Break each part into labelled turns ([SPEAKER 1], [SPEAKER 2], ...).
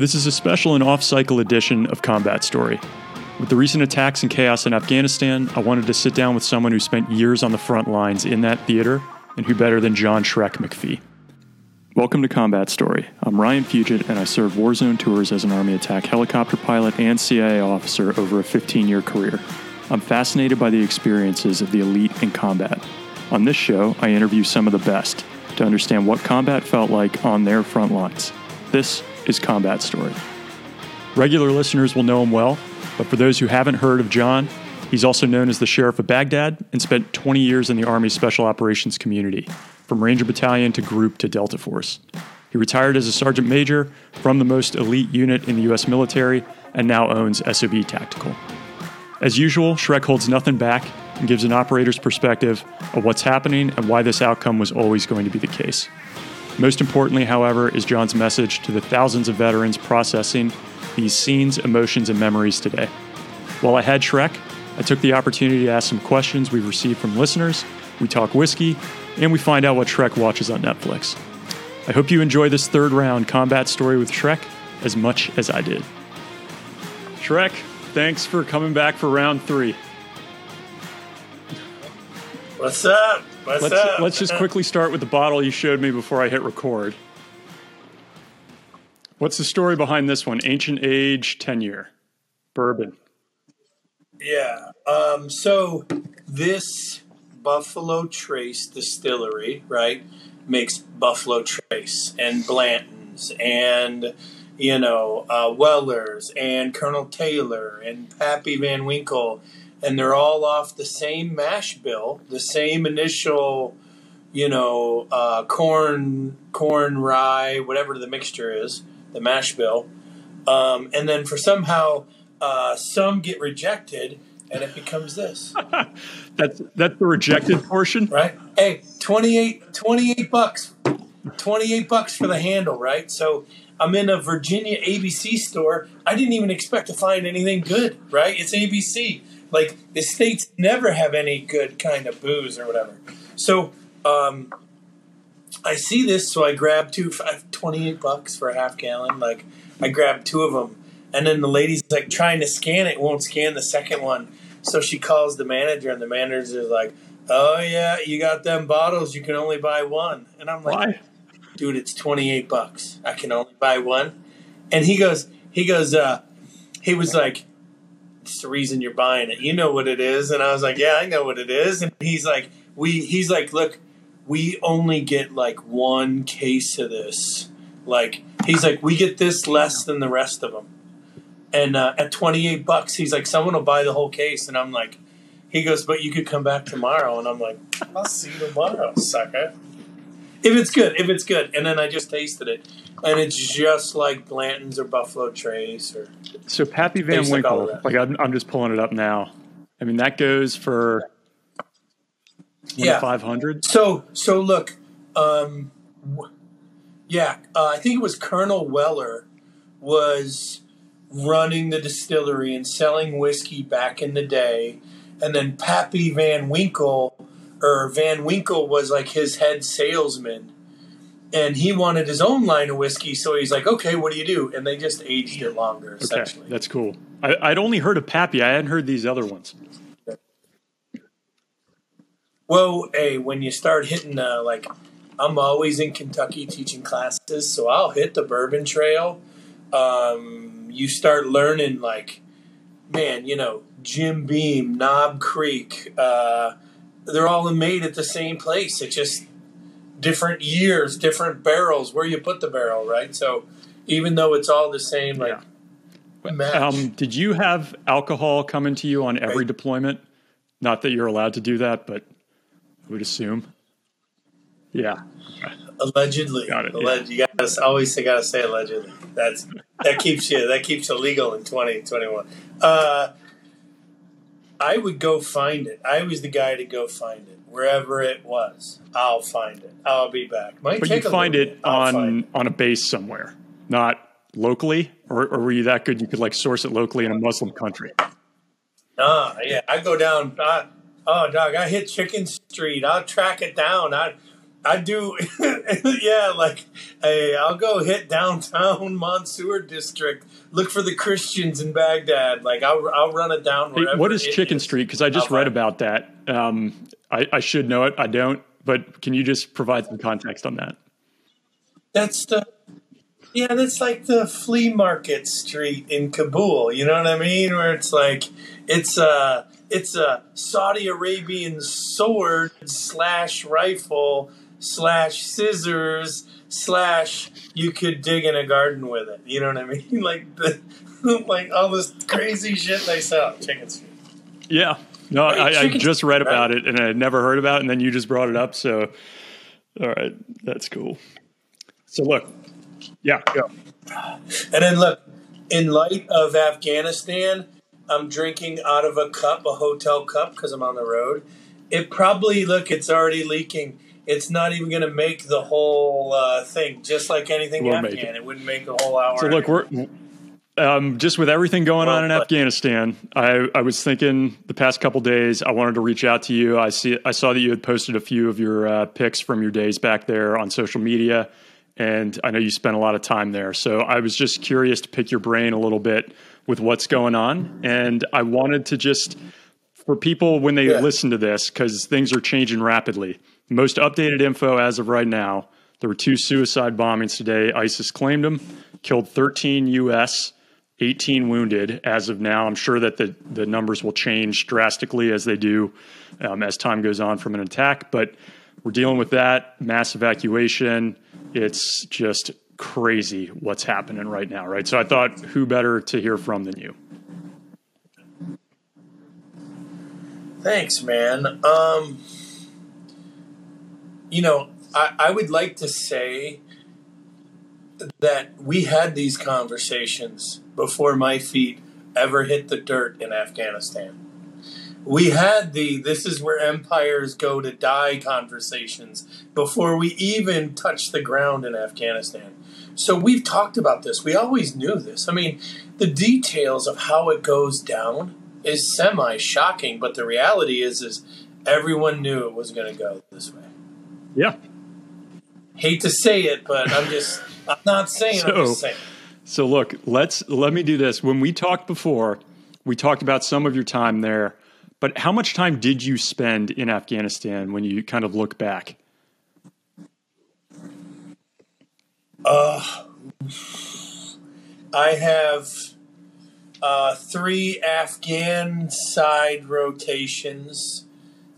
[SPEAKER 1] This is a special and off cycle edition of Combat Story. With the recent attacks and chaos in Afghanistan, I wanted to sit down with someone who spent years on the front lines in that theater, and who better than John Shrek McPhee. Welcome to Combat Story. I'm Ryan Fugit, and I serve Warzone tours as an Army attack helicopter pilot and CIA officer over a 15 year career. I'm fascinated by the experiences of the elite in combat. On this show, I interview some of the best to understand what combat felt like on their front lines. This is Combat Story. Regular listeners will know him well, but for those who haven't heard of John, he's also known as the Sheriff of Baghdad and spent 20 years in the Army Special Operations community, from Ranger Battalion to Group to Delta Force. He retired as a sergeant major from the most elite unit in the U.S. military and now owns SOB Tactical. As usual, Shrek holds nothing back and gives an operator's perspective of what's happening and why this outcome was always going to be the case. Most importantly, however, is John's message to the thousands of veterans processing these scenes, emotions, and memories today. While I had Shrek, I took the opportunity to ask some questions we've received from listeners, we talk whiskey, and we find out what Shrek watches on Netflix. I hope you enjoy this third round combat story with Shrek as much as I did. Shrek, thanks for coming back for round three.
[SPEAKER 2] What's up? What's
[SPEAKER 1] let's,
[SPEAKER 2] up?
[SPEAKER 1] let's just quickly start with the bottle you showed me before I hit record. What's the story behind this one? Ancient age, 10 year bourbon.
[SPEAKER 2] Yeah. Um, so this Buffalo Trace distillery, right, makes Buffalo Trace and Blanton's and you know uh, Weller's and Colonel Taylor and Pappy Van Winkle, and they're all off the same mash bill, the same initial, you know, uh, corn, corn, rye, whatever the mixture is, the mash bill, um, and then for somehow uh, some get rejected and it becomes this.
[SPEAKER 1] that's that's the rejected portion,
[SPEAKER 2] right? Hey, 28, 28 bucks, twenty eight bucks for the handle, right? So I'm in a Virginia ABC store. I didn't even expect to find anything good, right? It's ABC. Like the states never have any good kind of booze or whatever. So um, I see this, so I grab two, 28 bucks for a half gallon. Like I grab two of them. And then the lady's like trying to scan it, won't scan the second one. So she calls the manager, and the manager's like, "Oh yeah, you got them bottles. You can only buy one." And I'm like,
[SPEAKER 1] Why?
[SPEAKER 2] "Dude, it's 28 bucks. I can only buy one." And he goes, he goes, uh, he was like, "It's the reason you're buying it. You know what it is." And I was like, "Yeah, I know what it is." And he's like, "We," he's like, "Look, we only get like one case of this. Like, he's like, we get this less than the rest of them." And uh, at 28 bucks, he's like, someone will buy the whole case. And I'm like, he goes, but you could come back tomorrow. And I'm like, I'll see you tomorrow, sucker. If it's good, if it's good. And then I just tasted it. And it's just like Blanton's or Buffalo Trace or.
[SPEAKER 1] So Pappy Van
[SPEAKER 2] Tastes like
[SPEAKER 1] Winkle, like. I'm, I'm just pulling it up now. I mean, that goes for
[SPEAKER 2] Yeah.
[SPEAKER 1] 500.
[SPEAKER 2] So, so look, um, yeah, uh, I think it was Colonel Weller was running the distillery and selling whiskey back in the day, and then Pappy Van Winkle or Van Winkle was like his head salesman, and he wanted his own line of whiskey, so he's like, okay, what do you do? And they just aged it longer,
[SPEAKER 1] Okay,
[SPEAKER 2] essentially.
[SPEAKER 1] that's cool. I, I'd only heard of Pappy. I hadn't heard these other ones.
[SPEAKER 2] Well, hey, when you start hitting uh, like, I'm always in Kentucky teaching classes, so I'll hit the bourbon trail. Um, you start learning like, man, you know, Jim Beam, Knob Creek. Uh, they're all made at the same place. It's just different years, different barrels, where you put the barrel, right? So even though it's all the same, like match.
[SPEAKER 1] Um, did you have alcohol coming to you on every
[SPEAKER 2] Right.
[SPEAKER 1] deployment? Not that you're allowed to do that, but I would assume. Yeah.
[SPEAKER 2] Allegedly,
[SPEAKER 1] Got it,
[SPEAKER 2] Alleg- you gotta always you gotta say allegedly. That's that keeps you that keeps you legal in twenty twenty one. Uh, I would go find it. I was the guy to go find it wherever it was. I'll find it. I'll be back. Might
[SPEAKER 1] But you find it. On
[SPEAKER 2] find it.
[SPEAKER 1] on a base somewhere, not locally, or, or were you that good you could like source it locally in a Muslim country?
[SPEAKER 2] Ah, yeah. I go down. Uh, oh, dog. I hit Chicken Street. I'll track it down. I I do, yeah. Like, hey, I'll go hit downtown Mansour district, look for the Christians in Baghdad. Like, I'll I'll run it down.
[SPEAKER 1] Hey, what is Chicken is. Street? Because I just I'll read about that. Um, I, I should know it. I don't. But can you just provide some context on that?
[SPEAKER 2] That's the yeah, that's like the flea market street in Kabul. You know what I mean? Where it's like it's a it's a Saudi Arabian sword slash rifle slash scissors slash you could dig in a garden with it. You know what I mean? Like the like all this crazy shit they sell. Chicken street.
[SPEAKER 1] Yeah. No, right, I, I, just read about right. it and I had never heard about it, and then you just brought it up. So, all right, that's cool. So look, yeah, go.
[SPEAKER 2] And then look, in light of Afghanistan, I'm drinking out of a cup, a hotel cup, because I'm on the road. It probably look, it's already leaking. It's not even going to make the whole uh, thing. Just like anything we'll Afghan, it. it. wouldn't make a whole hour.
[SPEAKER 1] So look, we're um, just with everything going well, on in Afghanistan, I, I was thinking the past couple days I wanted to reach out to you. I see I saw that you had posted a few of your uh, pics from your days back there on social media, and I know you spent a lot of time there. So I was just curious to pick your brain a little bit with what's going on, and I wanted to just for people when they yeah. listen to this because things are changing rapidly. Most updated info as of right now. There were two suicide bombings today. ISIS claimed them, killed 13 U.S. 18 wounded as of now. I'm sure that the, the numbers will change drastically as they do um, as time goes on from an attack, but we're dealing with that mass evacuation. It's just crazy what's happening right now, right? So I thought, who better to hear from than you?
[SPEAKER 2] Thanks, man. Um, you know, I, I would like to say that we had these conversations before my feet ever hit the dirt in Afghanistan. We had the this is where empires go to die conversations before we even touched the ground in Afghanistan. So we've talked about this. We always knew this. I mean, the details of how it goes down is semi shocking, but the reality is is everyone knew it was going to go this way.
[SPEAKER 1] Yeah.
[SPEAKER 2] Hate to say it, but I'm just I'm not saying. So, I'm just saying.
[SPEAKER 1] So look, let's let me do this. When we talked before, we talked about some of your time there, but how much time did you spend in Afghanistan when you kind of look back?
[SPEAKER 2] Uh, I have uh, three Afghan side rotations.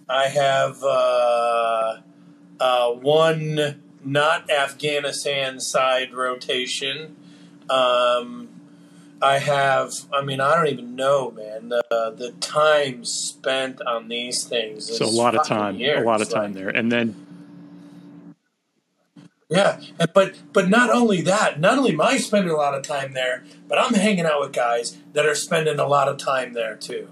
[SPEAKER 2] I have uh, uh, one not Afghanistan side rotation. Um, I have, I mean, I don't even know, man. The the time spent on these things.
[SPEAKER 1] so a lot of time, years. a lot of time like, there, and then.
[SPEAKER 2] Yeah, but but not only that, not only am I spending a lot of time there, but I'm hanging out with guys that are spending a lot of time there too.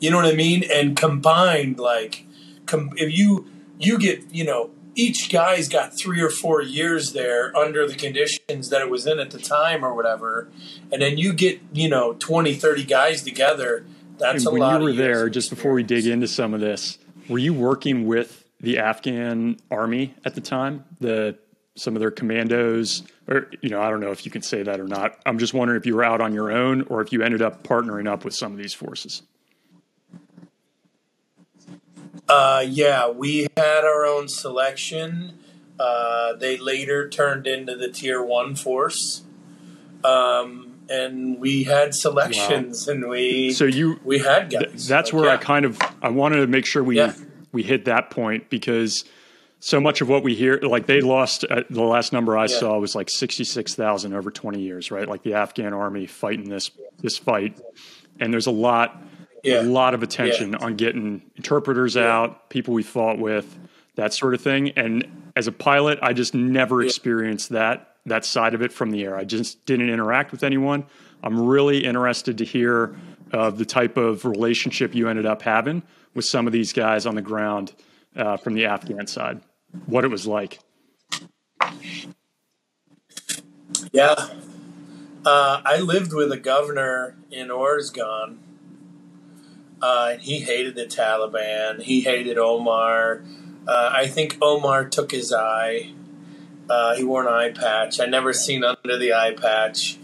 [SPEAKER 2] You know what I mean? And combined, like, com- if you you get you know each guy's got three or four years there under the conditions that it was in at the time or whatever. And then you get you know 20 30 guys together. That's and a
[SPEAKER 1] when
[SPEAKER 2] lot
[SPEAKER 1] you were there just before we dig into some of this were you working with the afghan army at the time? The some of their commandos? Or you know i don't know if you can say that or not. I'm just wondering if you were out on your own or if you ended up partnering up with some of these forces
[SPEAKER 2] uh, yeah, we had our own selection. Uh, they later turned into the tier one force. Um, and we had selections wow. and we
[SPEAKER 1] so you
[SPEAKER 2] we had guys.
[SPEAKER 1] Th- that's like, where yeah. I kind of I wanted to make sure we yeah. we hit that point because so much of what we hear like they lost uh, the last number I yeah. saw was like 66,000 over 20 years right like the Afghan army fighting this this fight and there's a lot yeah. a lot of attention yeah. on getting interpreters yeah. out, people we fought with, that sort of thing. And as a pilot, I just never experienced that that side of it from the air. I just didn't interact with anyone. I'm really interested to hear of the type of relationship you ended up having with some of these guys on the ground uh, from the Afghan side. What it was like.
[SPEAKER 2] Yeah. Uh, I lived with a governor in Uruzgan uh, he hated the Taliban. He hated Omar. Uh, I think Omar took his eye. Uh, he wore an eye patch. I never seen under the eye patch.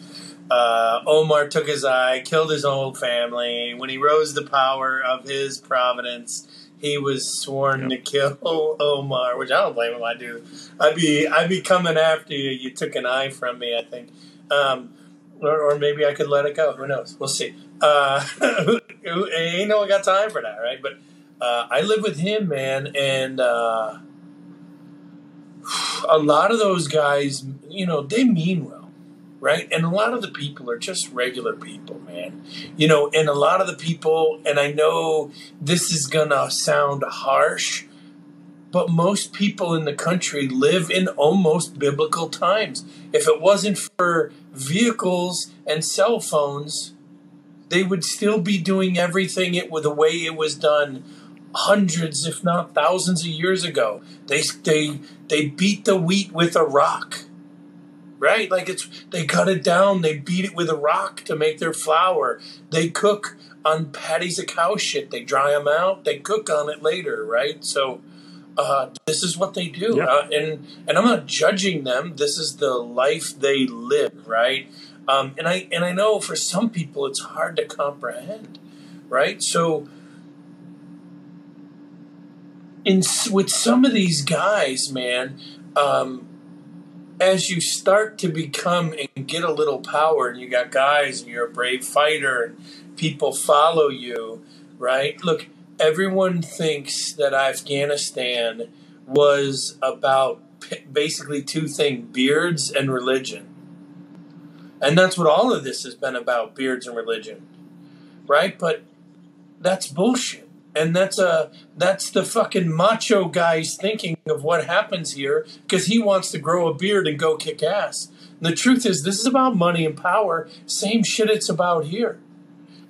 [SPEAKER 2] Uh, Omar took his eye, killed his whole family. When he rose to power of his providence, he was sworn
[SPEAKER 1] Yep.
[SPEAKER 2] to kill Omar, which I don't blame him. I do. I'd be I'd be coming after you. You took an eye from me. I think, um, or, or maybe I could let it go. Who knows? We'll see. Uh, ain't no one got time for that, right? But uh, I live with him, man, and uh, a lot of those guys, you know, they mean well, right? And a lot of the people are just regular people, man. You know, and a lot of the people, and I know this is gonna sound harsh, but most people in the country live in almost biblical times. If it wasn't for vehicles and cell phones, they would still be doing everything it with the way it was done hundreds, if not thousands, of years ago. They they they beat the wheat with a rock, right? Like it's they cut it down, they beat it with a rock to make their flour. They cook on patties of cow shit. They dry them out. They cook on it later, right? So. Uh, this is what they do,
[SPEAKER 1] Yeah.
[SPEAKER 2] uh, and and I'm not judging them. This is the life they live, right? Um, and I and I know for some people it's hard to comprehend, right? So, in with some of these guys, man, um, as you start to become and get a little power, and you got guys, and you're a brave fighter, and people follow you, right? Look, everyone thinks that Afghanistan was about basically two things: beards and religion. And that's what all of this has been about beards and religion. Right? But that's bullshit. And that's a that's the fucking macho guy's thinking of what happens here because he wants to grow a beard and go kick ass. And the truth is this is about money and power. Same shit it's about here.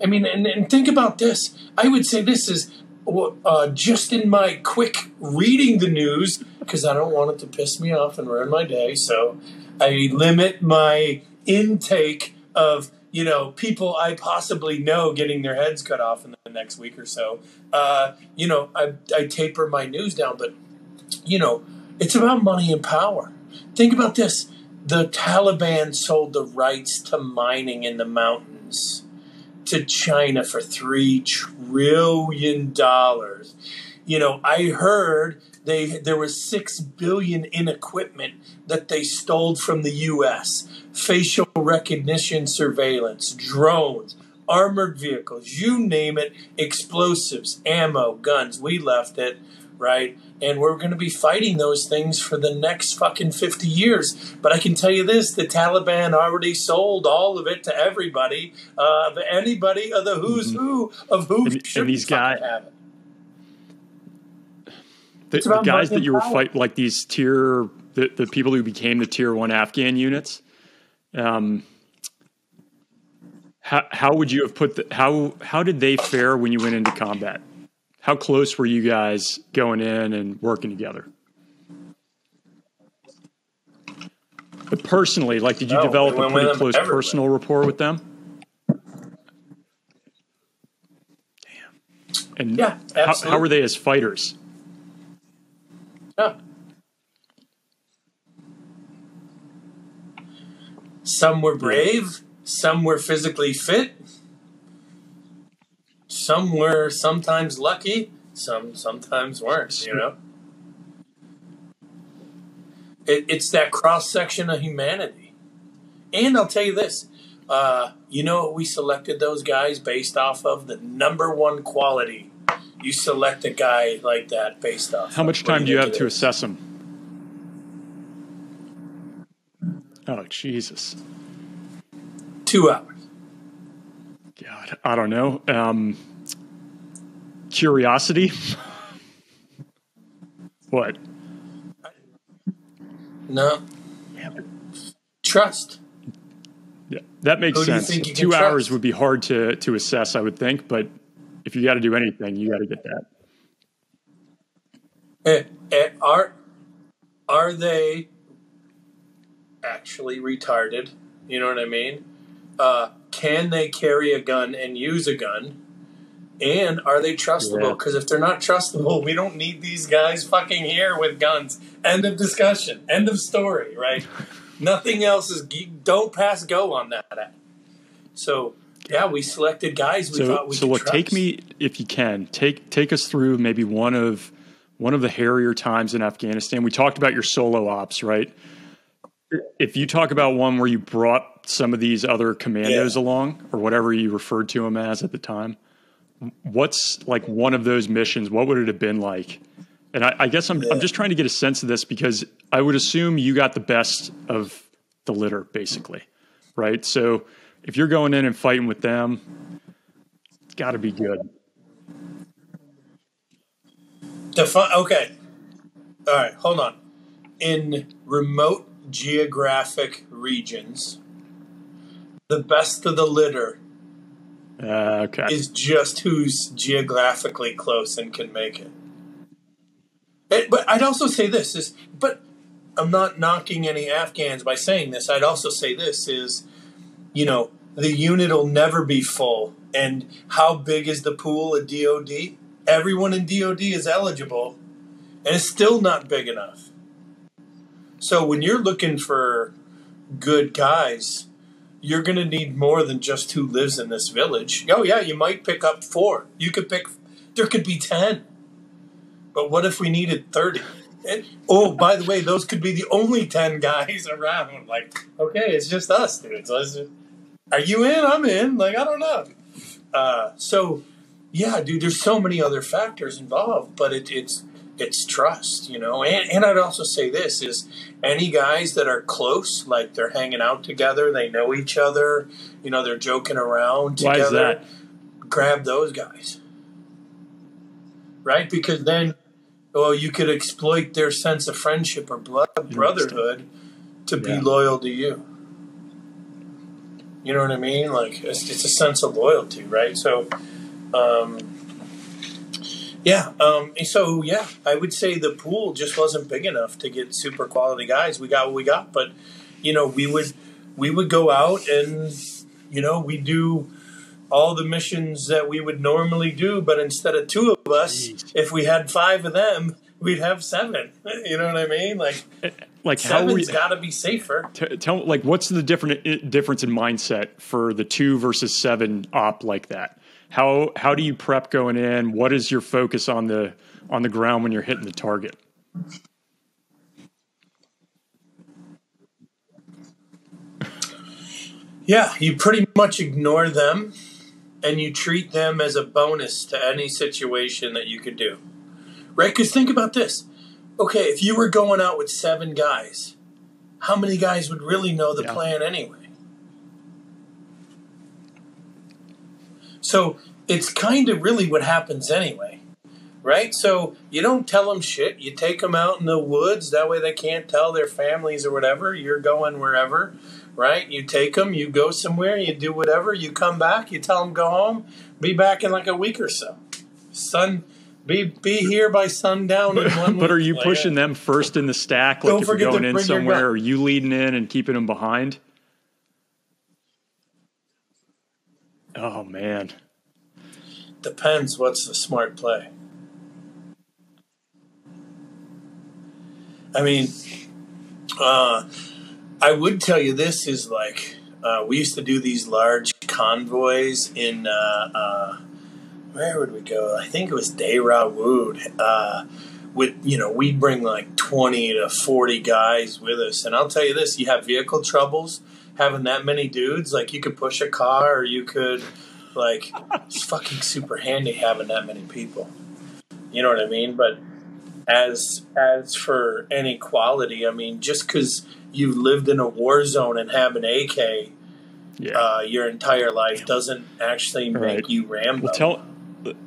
[SPEAKER 2] I mean, and, and think about this. I would say this is uh, just in my quick reading the news because I don't want it to piss me off and ruin my day. So I limit my intake of you know people I possibly know getting their heads cut off in the next week or so. Uh, you know, I, I taper my news down, but you know, it's about money and power. Think about this: the Taliban sold the rights to mining in the mountains to China for three trillion dollars. You know, I heard they there was six billion in equipment that they stole from the U.S. Facial recognition surveillance, drones, armored vehicles, you name it, explosives, ammo, guns. We left it right. And we're going to be fighting those things for the next fucking 50 years. But I can tell you this the Taliban already sold all of it to everybody, uh, anybody of the who's who of who
[SPEAKER 1] Mm-hmm. And- and
[SPEAKER 2] should
[SPEAKER 1] these guys-
[SPEAKER 2] have it.
[SPEAKER 1] The, the guys that you were fighting, like these tier, the, the people who became the tier one Afghan units, um, how, how would you have put the, how, how did they fare when you went into combat? How close were you guys going in and working together? But personally, like, did you
[SPEAKER 2] Oh,
[SPEAKER 1] develop a pretty close
[SPEAKER 2] everywhere.
[SPEAKER 1] personal rapport with them? Damn. And
[SPEAKER 2] Yeah,
[SPEAKER 1] how, how were they as fighters?
[SPEAKER 2] Some were brave, some were physically fit, some were sometimes lucky, some sometimes weren't, you know? It, it's that cross section of humanity. And I'll tell you this uh, you know we selected those guys based off of? The number one quality. You select a guy like that based off.
[SPEAKER 1] How much time do you have to assess him? Oh, Jesus.
[SPEAKER 2] Two hours.
[SPEAKER 1] God, I don't know. Um, curiosity? what?
[SPEAKER 2] No. Trust.
[SPEAKER 1] Yeah, that makes sense. Two hours
[SPEAKER 2] trust?
[SPEAKER 1] would be hard to, to assess, I would think, but if you got to do anything, you got to get that.
[SPEAKER 2] Eh, eh, are are they actually retarded? You know what I mean? Uh, can they carry a gun and use a gun? And are they trustable?
[SPEAKER 1] Yeah.
[SPEAKER 2] Because if they're not trustable, we don't need these guys fucking here with guns. End of discussion. End of story, right? Nothing else is, don't pass go on that. So, yeah, we selected guys we
[SPEAKER 1] so,
[SPEAKER 2] thought we
[SPEAKER 1] so
[SPEAKER 2] could
[SPEAKER 1] look,
[SPEAKER 2] trust.
[SPEAKER 1] take me if you can. Take take us through maybe one of one of the hairier times in Afghanistan. We talked about your solo ops, right? If you talk about one where you brought some of these other commandos
[SPEAKER 2] Yeah.
[SPEAKER 1] along, or whatever you referred to them as at the time, what's like one of those missions? What would it have been like? And I, I guess I'm I'm just trying to get a sense of this because I would assume you got the best of the litter, basically, right? So if you're going in and fighting with them, it's got to be good.
[SPEAKER 2] Defi- okay. All right, hold on. In remote geographic regions, the best of the litter
[SPEAKER 1] Uh, okay.
[SPEAKER 2] is just who's geographically close and can make it. It- but I'd also say this is, but I'm not knocking any Afghans by saying this. I'd also say this is, you know, the unit will never be full. And how big is the pool at DOD? Everyone in DOD is eligible, and it's still not big enough. So when you're looking for good guys, you're going to need more than just who lives in this village. Oh, yeah, you might pick up four. You could pick, there could be 10. But what if we needed 30? And, oh, by the way, those could be the only 10 guys around. Like, okay, it's just us, dudes. Let's, are you in? I'm in. Like, I don't know. Uh, so, yeah, dude, there's so many other factors involved, but it, it's it's trust, you know. And, and I'd also say this is any guys that are close, like they're hanging out together, they know each other, you know, they're joking around together.
[SPEAKER 1] Why is that?
[SPEAKER 2] Grab those guys, right? Because then, well, you could exploit their sense of friendship or blood brotherhood to be loyal to you. You know what I mean? Like it's, it's a sense of loyalty, right? So, um, yeah. Um, so yeah, I would say the pool just wasn't big enough to get super quality guys. We got what we got, but you know, we would we would go out and you know we do all the missions that we would normally do, but instead of two of us,
[SPEAKER 1] Jeez.
[SPEAKER 2] if we had five of them, we'd have seven. You know what I mean? Like
[SPEAKER 1] Like
[SPEAKER 2] seven's got to be safer.
[SPEAKER 1] t- tell like what's the different difference in mindset for the two versus seven op like that? How how do you prep going in? What is your focus on the on the ground when you're hitting the target?
[SPEAKER 2] Yeah, you pretty much ignore them and you treat them as a bonus to any situation that you could do. Right? Because think about this. Okay, if you were going out with seven guys, how many guys would really know the
[SPEAKER 1] Yeah.
[SPEAKER 2] plan anyway? So it's kind of really what happens anyway. Right? So you don't tell them shit. You take them out in the woods. That way they can't tell their families or whatever. You're going wherever right? You take them, you go somewhere, you do whatever, you come back, you tell them go home, be back in like a week or so. Sun, be be here by sundown in one
[SPEAKER 1] but are you
[SPEAKER 2] Like,
[SPEAKER 1] pushing them first in the stack? Like
[SPEAKER 2] Don't
[SPEAKER 1] if you're going in somewhere, are you leading in and keeping them behind? Oh man,
[SPEAKER 2] Depends what's the smart play. I mean, uh, I would tell you this is like uh, we used to do these large convoys in uh, uh, where would we go? I think it was Deh Rawood. Uh, with you know, we bring like twenty to forty guys with us, and I'll tell you this: you have vehicle troubles having that many dudes. Like you could push a car, or you could like it's fucking super handy having that many people. You know what I mean? But as as for any quality, I mean, just because you've lived in a war zone and have an AK
[SPEAKER 1] yeah.
[SPEAKER 2] uh, your entire life doesn't actually make
[SPEAKER 1] Right.
[SPEAKER 2] you Rambo.
[SPEAKER 1] Well, tell.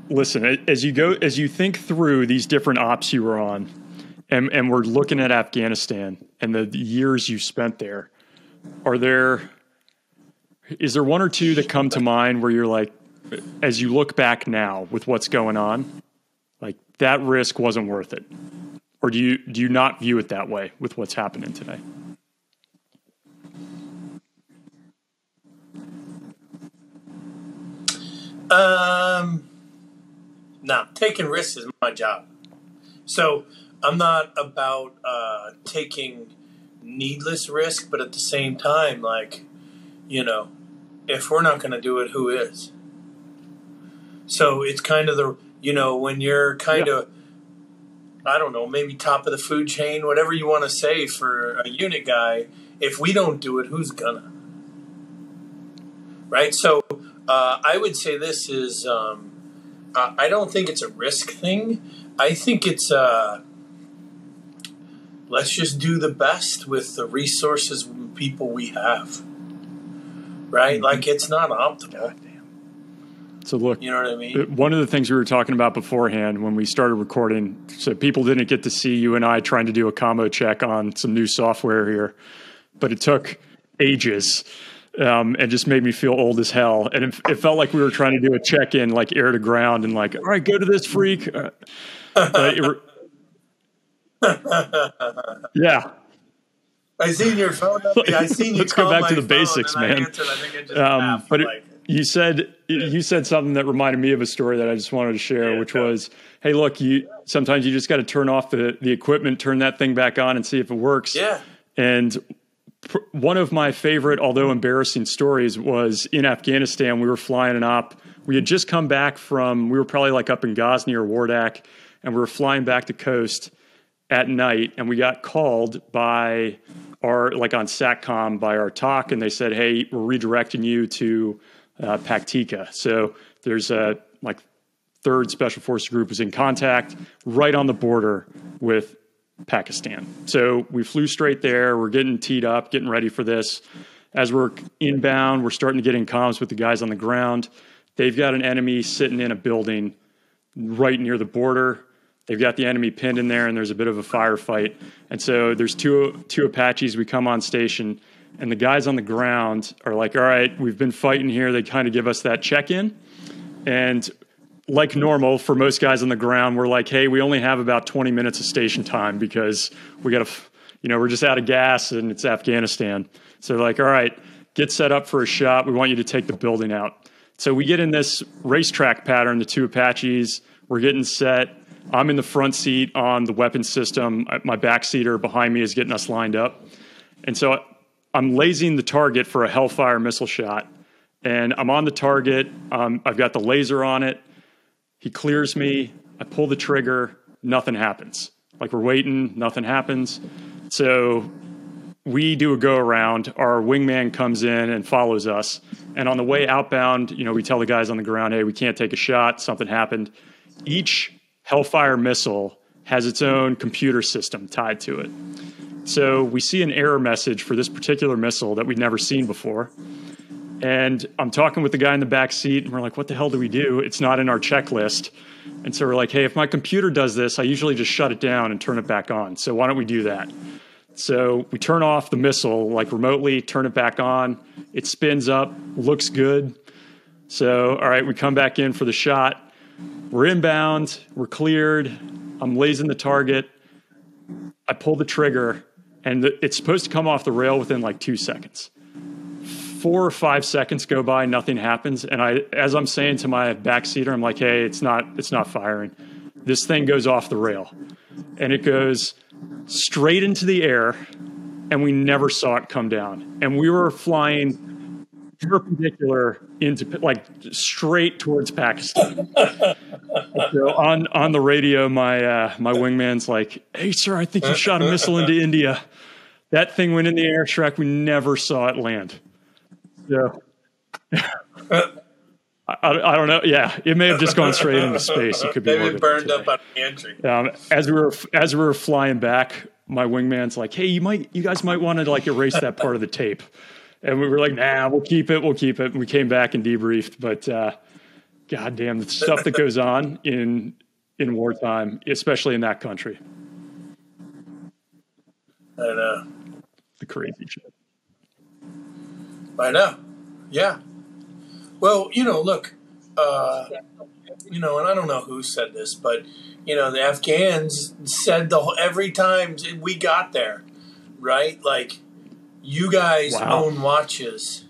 [SPEAKER 1] Listen, as you go, as you think through these different ops you were on, and and we're looking at Afghanistan and the years you spent there, are there? Is there one or two that come to mind where you're like, as you look back now with what's going on, like that risk wasn't worth it, or do you do you not view it that way with what's happening today?
[SPEAKER 2] Um, Now, taking risks is my job. So I'm not about uh, taking needless risk, but at the same time, like, you know, if we're not going to do it, who is? So it's kind of the, you know, when you're kind
[SPEAKER 1] Yeah.
[SPEAKER 2] of, I don't know, maybe top of the food chain, whatever you want to say for a unit guy, if we don't do it, who's gonna? Right? So uh, I would say this is, um, I I don't think it's a risk thing. I think it's, uh, let's just do the best with the resources and people we have. Right? Like it's not optimal.
[SPEAKER 1] So look,
[SPEAKER 2] You know what I mean?
[SPEAKER 1] one of the things we were talking about beforehand when we started recording, so people didn't get to see you and I trying to do a combo check on some new software here, but it took ages. Um, and just made me feel old as hell. And it, it felt like we were trying to do a check in, like air to ground, and like, all right, go to this freq. Uh, it yeah,
[SPEAKER 2] I seen your phone up. I seen you
[SPEAKER 1] Let's go back to the basics, man.
[SPEAKER 2] answered. I think I just
[SPEAKER 1] Um, but it,
[SPEAKER 2] like,
[SPEAKER 1] you said you said something that reminded me of a story that I just wanted to share,
[SPEAKER 2] Yeah,
[SPEAKER 1] which
[SPEAKER 2] go.
[SPEAKER 1] was, "Hey, look, you sometimes you just got to turn off the the equipment, turn that thing back on, and see if it works."
[SPEAKER 2] yeah,
[SPEAKER 1] And one of my favorite, although embarrassing, stories was in Afghanistan. We were flying an op. We had just come back from. We were probably like up in Ghazni or Wardak, and we were flying back to Khost at night, and we got called by our like on Satcom by our TOC, and they said, "Hey, we're redirecting you to uh, Paktika." So there's a like third special forces group was in contact right on the border with Pakistan. So we flew straight there. We're getting teed up, getting ready for this. As we're inbound, we're starting to get in comms with the guys on the ground. They've got an enemy sitting in a building right near the border. They've got the enemy pinned in there, and there's a bit of a firefight. And so there's two two Apaches. We come on station, and the guys on the ground are like, "All right, we've been fighting here." They kind of give us that check in, and like normal for most guys on the ground, we're like, "Hey, we only have about 20 minutes of station time because we got to, you know, we're just out of gas and it's Afghanistan." So they're like, "All right, get set up for a shot. We want you to take the building out." So we get in this racetrack pattern. The two Apaches, we're getting set. I'm in the front seat on the weapon system. My backseater behind me is getting us lined up. And so I'm lasing the target for a Hellfire missile shot. And I'm on the target. Um, I've got the laser on it. He clears me. I pull the trigger. Nothing happens. Like we're waiting. Nothing happens. So we do a go around. Our wingman comes in and follows us. And on the way outbound, you know, we tell the guys on the ground, hey, we can't take a shot. Something happened. Each Hellfire missile has its own computer system tied to it. So we see an error message for this particular missile that we'd never seen before. And I'm talking with the guy in the back seat, and we're like, what the hell do we do? It's not in our checklist. And so we're like, hey, if my computer does this, I usually just shut it down and turn it back on. So why don't we do that? So we turn off the missile, like remotely, turn it back on. It spins up, looks good. So, all right, we come back in for the shot. We're inbound, we're cleared. I'm lasing the target. I pull the trigger, and it's supposed to come off the rail within like two seconds. Four or five seconds go by, nothing happens, and I, as I'm saying to my backseater, I'm like, "Hey, it's not, it's not firing. This thing goes off the rail, and it goes straight into the air, and we never saw it come down. And we were flying perpendicular into like straight towards Pakistan. so on on the radio, my uh, my wingman's like, "Hey, sir, I think you shot a missile into India. That thing went in the air, Shrek. We never saw it land." So. I, I don't know. Yeah, it may have just gone straight into space. It could be
[SPEAKER 2] maybe burned up on the entry.
[SPEAKER 1] Um, as we were as we were flying back, my wingman's like, "Hey, you might, you guys might want to like erase that part of the tape." And we were like, "Nah, we'll keep it. We'll keep it." And we came back and debriefed. But uh, goddamn, the stuff that goes on in in wartime, especially in that country,
[SPEAKER 2] I know.
[SPEAKER 1] the crazy shit.
[SPEAKER 2] I know. Yeah. Well, you know, look, uh, you know, and I don't know who said this, but you know, the Afghans said the whole, every time we got there, right? Like, you guys
[SPEAKER 1] Wow.
[SPEAKER 2] own watches,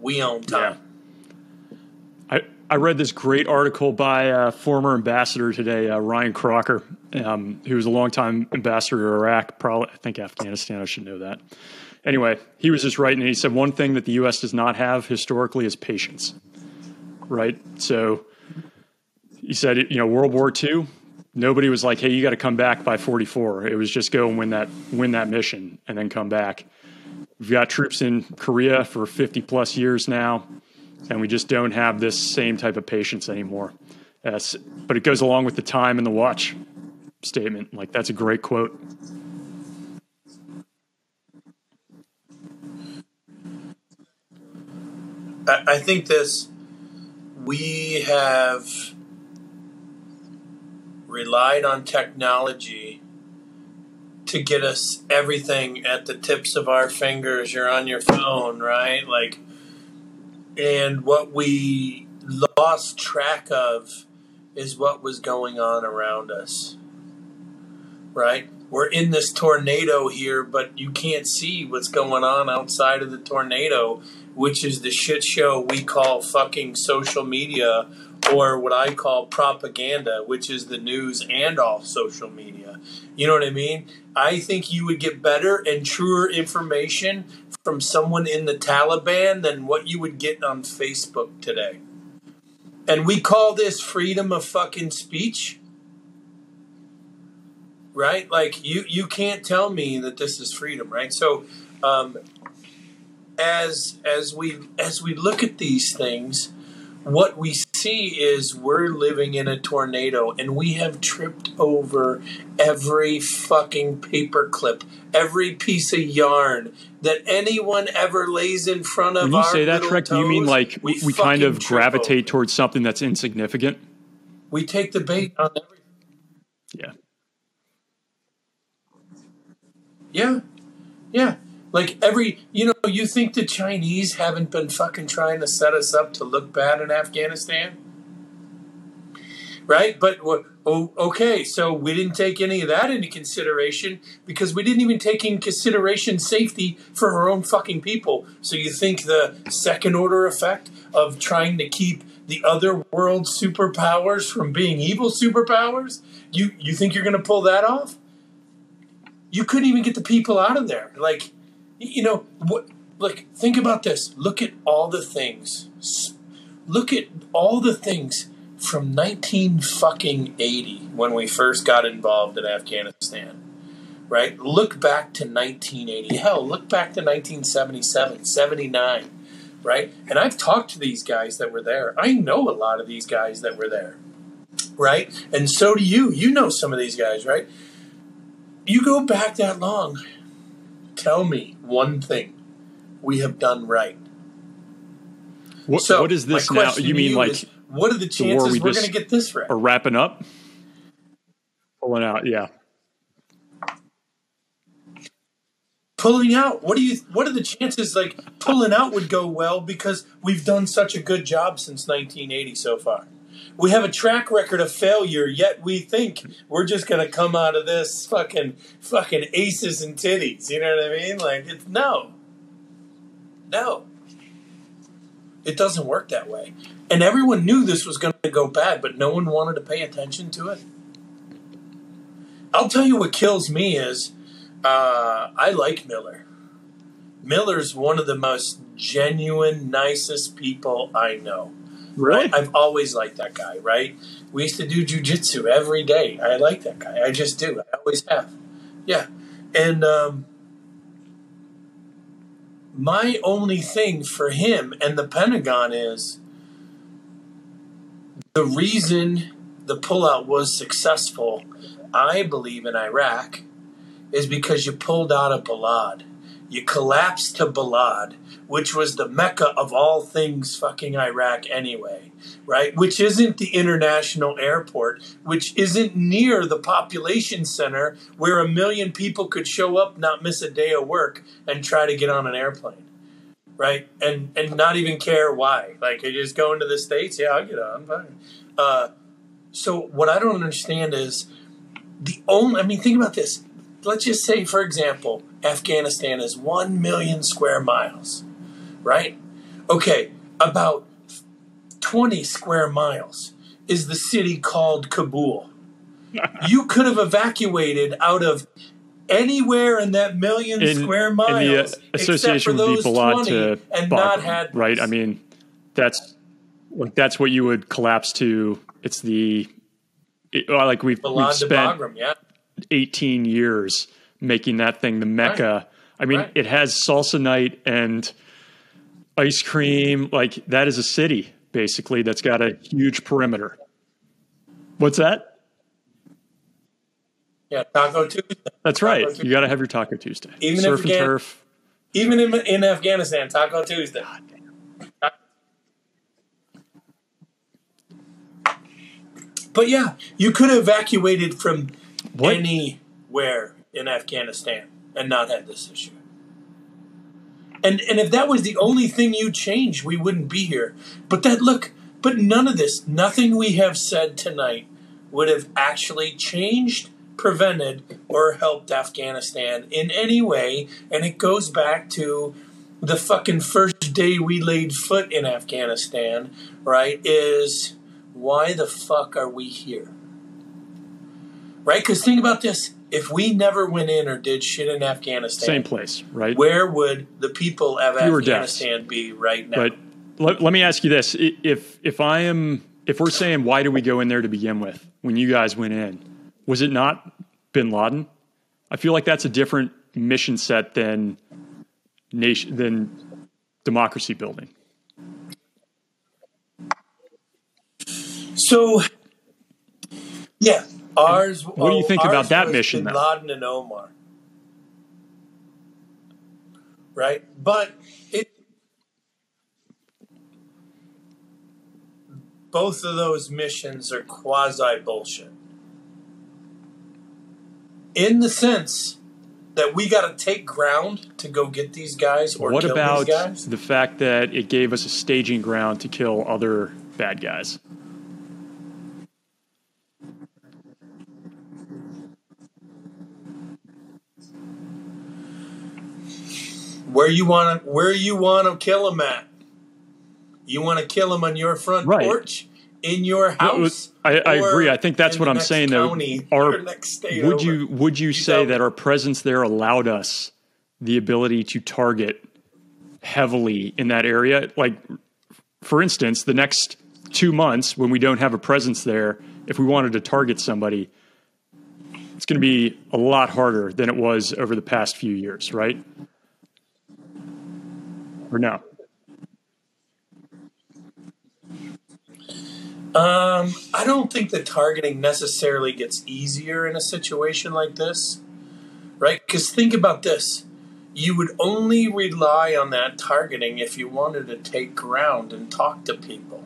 [SPEAKER 2] we own time.
[SPEAKER 1] I I read this great article by a former ambassador today, uh, Ryan Crocker, um, who was a longtime ambassador to Iraq, probably I think Afghanistan. I should know that. Anyway, he was just writing, and he said one thing that the U.S. does not have historically is patience. Right. So he said, you know, World War II, nobody was like, "Hey, you got to come back by 44." It was just go and win that win that mission and then come back. We've got troops in Korea for 50 plus years now, and we just don't have this same type of patience anymore. But it goes along with the time and the watch statement. Like that's a great quote.
[SPEAKER 2] I, think this we have relied on technology to get us everything at the tips of our fingers. You're on your phone, right? Like, and what we lost track of is what was going on around us, right? We're in this tornado here, but you can't see what's going on outside of the tornado, which is the shit show we call fucking social media or what I call propaganda, which is the news and all social media. You know what I mean? I think you would get better and truer information from someone in the Taliban than what you would get on Facebook today. And we call this freedom of fucking speech. Right? Like you you can't tell me that this is freedom, right? So um, as as we as we look at these things, what we see is we're living in a tornado and we have tripped over every fucking paperclip, every piece of yarn that anyone ever lays in front of
[SPEAKER 1] When you say that, Shrek, do you mean like we, we kind of gravitate over. towards something that's insignificant?
[SPEAKER 2] We take the bait on everything.
[SPEAKER 1] Yeah.
[SPEAKER 2] Yeah. Yeah. Like every, you know, you think the Chinese haven't been fucking trying to set us up to look bad in Afghanistan? Right? But, oh, okay, so we didn't take any of that into consideration because we didn't even take in consideration safety for our own fucking people. So you think the second order effect of trying to keep the other world superpowers from being evil superpowers? You, you think you're going to pull that off? You couldn't even get the people out of there. Like, you know what like think about this. Look at all the things. Look at all the things from 19 fucking 80 when we first got involved in afghanistan right? Look back to 1980 hell look back to 1977 79 right? And i've talked to these guys that were there. I know a lot of these guys that were there right? And so do you. You know some of these guys right? You go back that long tell me one thing we have done right.
[SPEAKER 1] What, so what is this now? You mean you like is,
[SPEAKER 2] what are the chances the we are going to get this right?
[SPEAKER 1] Or wrapping up, pulling out, yeah.
[SPEAKER 2] Pulling out. What do you? What are the chances? Like pulling out would go well because we've done such a good job since 1980 so far. We have a track record of failure, yet we think we're just going to come out of this fucking fucking aces and titties. You know what I mean? Like it's no, no. It doesn't work that way. And everyone knew this was going to go bad, but no one wanted to pay attention to it. I'll tell you what kills me is uh, I like Miller. Miller's one of the most genuine, nicest people I know.
[SPEAKER 1] Really?
[SPEAKER 2] I've always liked that guy, right? We used to do jujitsu every day. I like that guy. I just do. I always have. Yeah. And um, my only thing for him and the Pentagon is the reason the pullout was successful, I believe, in Iraq is because you pulled out of Balad. You collapsed to Balad which was the mecca of all things fucking Iraq anyway, right? Which isn't the international airport, which isn't near the population center where a million people could show up, not miss a day of work, and try to get on an airplane. Right, and and not even care why. Like, you just go into the states. Yeah, I'll get on. Fine. Uh, so what I don't understand is the only. I mean, think about this. Let's just say, for example, Afghanistan is one million square miles right? Okay, about 20 square miles is the city called Kabul. you could have evacuated out of anywhere in that million
[SPEAKER 1] In,
[SPEAKER 2] square
[SPEAKER 1] in
[SPEAKER 2] miles
[SPEAKER 1] the uh,
[SPEAKER 2] except for
[SPEAKER 1] association would be Balad
[SPEAKER 2] 20
[SPEAKER 1] to
[SPEAKER 2] and not had
[SPEAKER 1] right? I mean, that's like that's what you would collapse to. It's the it, like we've, we've spent
[SPEAKER 2] Bagram, yeah.
[SPEAKER 1] 18 years making that thing the mecca. I mean,
[SPEAKER 2] Right.
[SPEAKER 1] it has salsa night and ice cream. Like that is a city basically that's got a huge perimeter. What's that?
[SPEAKER 2] Yeah, Taco Tuesday.
[SPEAKER 1] That's right.
[SPEAKER 2] Tuesday.
[SPEAKER 1] You got to have your Taco Tuesday.
[SPEAKER 2] Even
[SPEAKER 1] Surf and turf.
[SPEAKER 2] Even in, in Afghanistan, Taco Tuesday. But yeah, you could have evacuated from
[SPEAKER 1] What?
[SPEAKER 2] anywhere in Afghanistan and not had this issue. And and if that was the only thing you changed, we wouldn't be here. But that look, but none of this, nothing we have said tonight would have actually changed, prevented, or helped Afghanistan in any way. And it goes back to the fucking first day we laid foot in Afghanistan, right? Is why the fuck are we here? Right? Because think about this. If we never went in or did shit in Afghanistan,
[SPEAKER 1] Same place, right?
[SPEAKER 2] where would the people of
[SPEAKER 1] Fewer deaths.
[SPEAKER 2] Afghanistan be right now?
[SPEAKER 1] But let, let me ask you this: if if I am if we're saying why did we go in there to begin with when you guys went in, was it not Bin Laden? I feel like that's a different mission set than nation than democracy building.
[SPEAKER 2] So, yeah, ours.
[SPEAKER 1] What do you oh, think about that mission,
[SPEAKER 2] Bin? Laden and Omar, right? But it, both of those missions are quasi bullshit. In the sense that we got to take ground to go get these guys or
[SPEAKER 1] what
[SPEAKER 2] kill
[SPEAKER 1] about
[SPEAKER 2] these guys.
[SPEAKER 1] the fact that it gave us a staging ground to kill other bad guys?
[SPEAKER 2] Where you want to where you want to kill them at. You want to kill them on your front
[SPEAKER 1] Right.
[SPEAKER 2] porch, in your house.
[SPEAKER 1] I, I agree. I think that's what I'm saying. Though, Our- would
[SPEAKER 2] over.
[SPEAKER 1] you would you,
[SPEAKER 2] You
[SPEAKER 1] say that our presence there allowed us the ability to target heavily in that area? Like, for instance, the next two months when we don't have a presence there, if we wanted to target somebody, it's going to be a lot harder than it was over the past few years, right? Or no?
[SPEAKER 2] Um, I don't think the targeting necessarily gets easier in a situation like this, right? Because think about this. You would only rely on that targeting if you wanted to take ground and talk to people.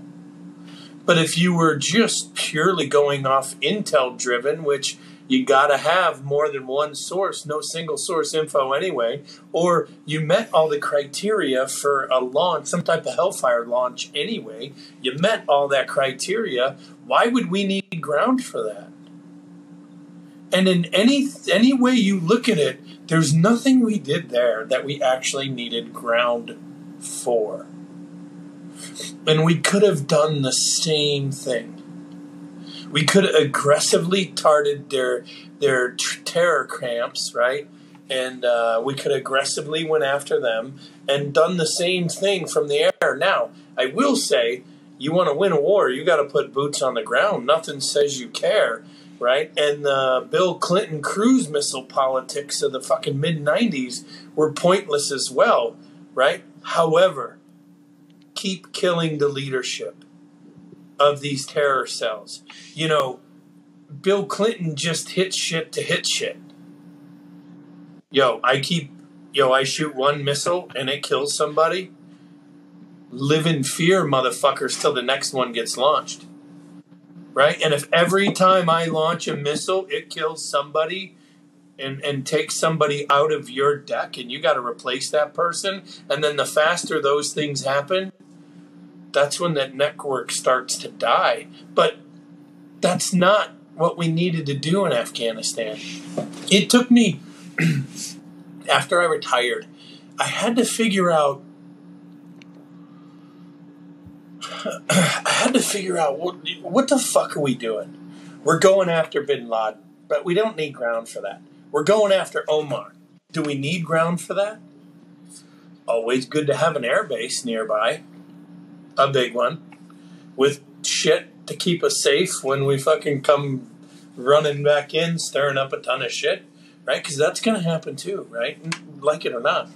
[SPEAKER 2] But if you were just purely going off intel driven, which you got to have more than one source, no single source info anyway, or you met all the criteria for a launch, some type of Hellfire launch anyway, you met all that criteria, why would we need ground for that? And in any any way you look at it, there's nothing we did there that we actually needed ground for. And we could have done the same thing. We could aggressively targeted their their t- terror camps, right? And uh, we could aggressively went after them and done the same thing from the air. Now, I will say, you want to win a war, you got to put boots on the ground. Nothing says you care, right? And the Bill Clinton cruise missile politics of the fucking mid '90s were pointless as well, right? However, keep killing the leadership of these terror cells. You know, Bill Clinton just hits shit to hit shit. Yo, I keep, yo, I shoot one missile and it kills somebody. Live in fear, motherfuckers, till the next one gets launched. Right? And if every time I launch a missile, it kills somebody and, and takes somebody out of your deck and you got to replace that person, and then the faster those things happen, that's when that network starts to die. But that's not what we needed to do in Afghanistan. It took me, after I retired, I had to figure out I had to figure out what what the fuck are we doing? We're going after Bin Laden, but we don't need ground for that. We're going after Omar. Do we need ground for that? Always good to have an air base nearby, a big one, with shit to keep us safe when we fucking come running back in, stirring up a ton of shit, right? Because that's going to happen too, right? Like it or not.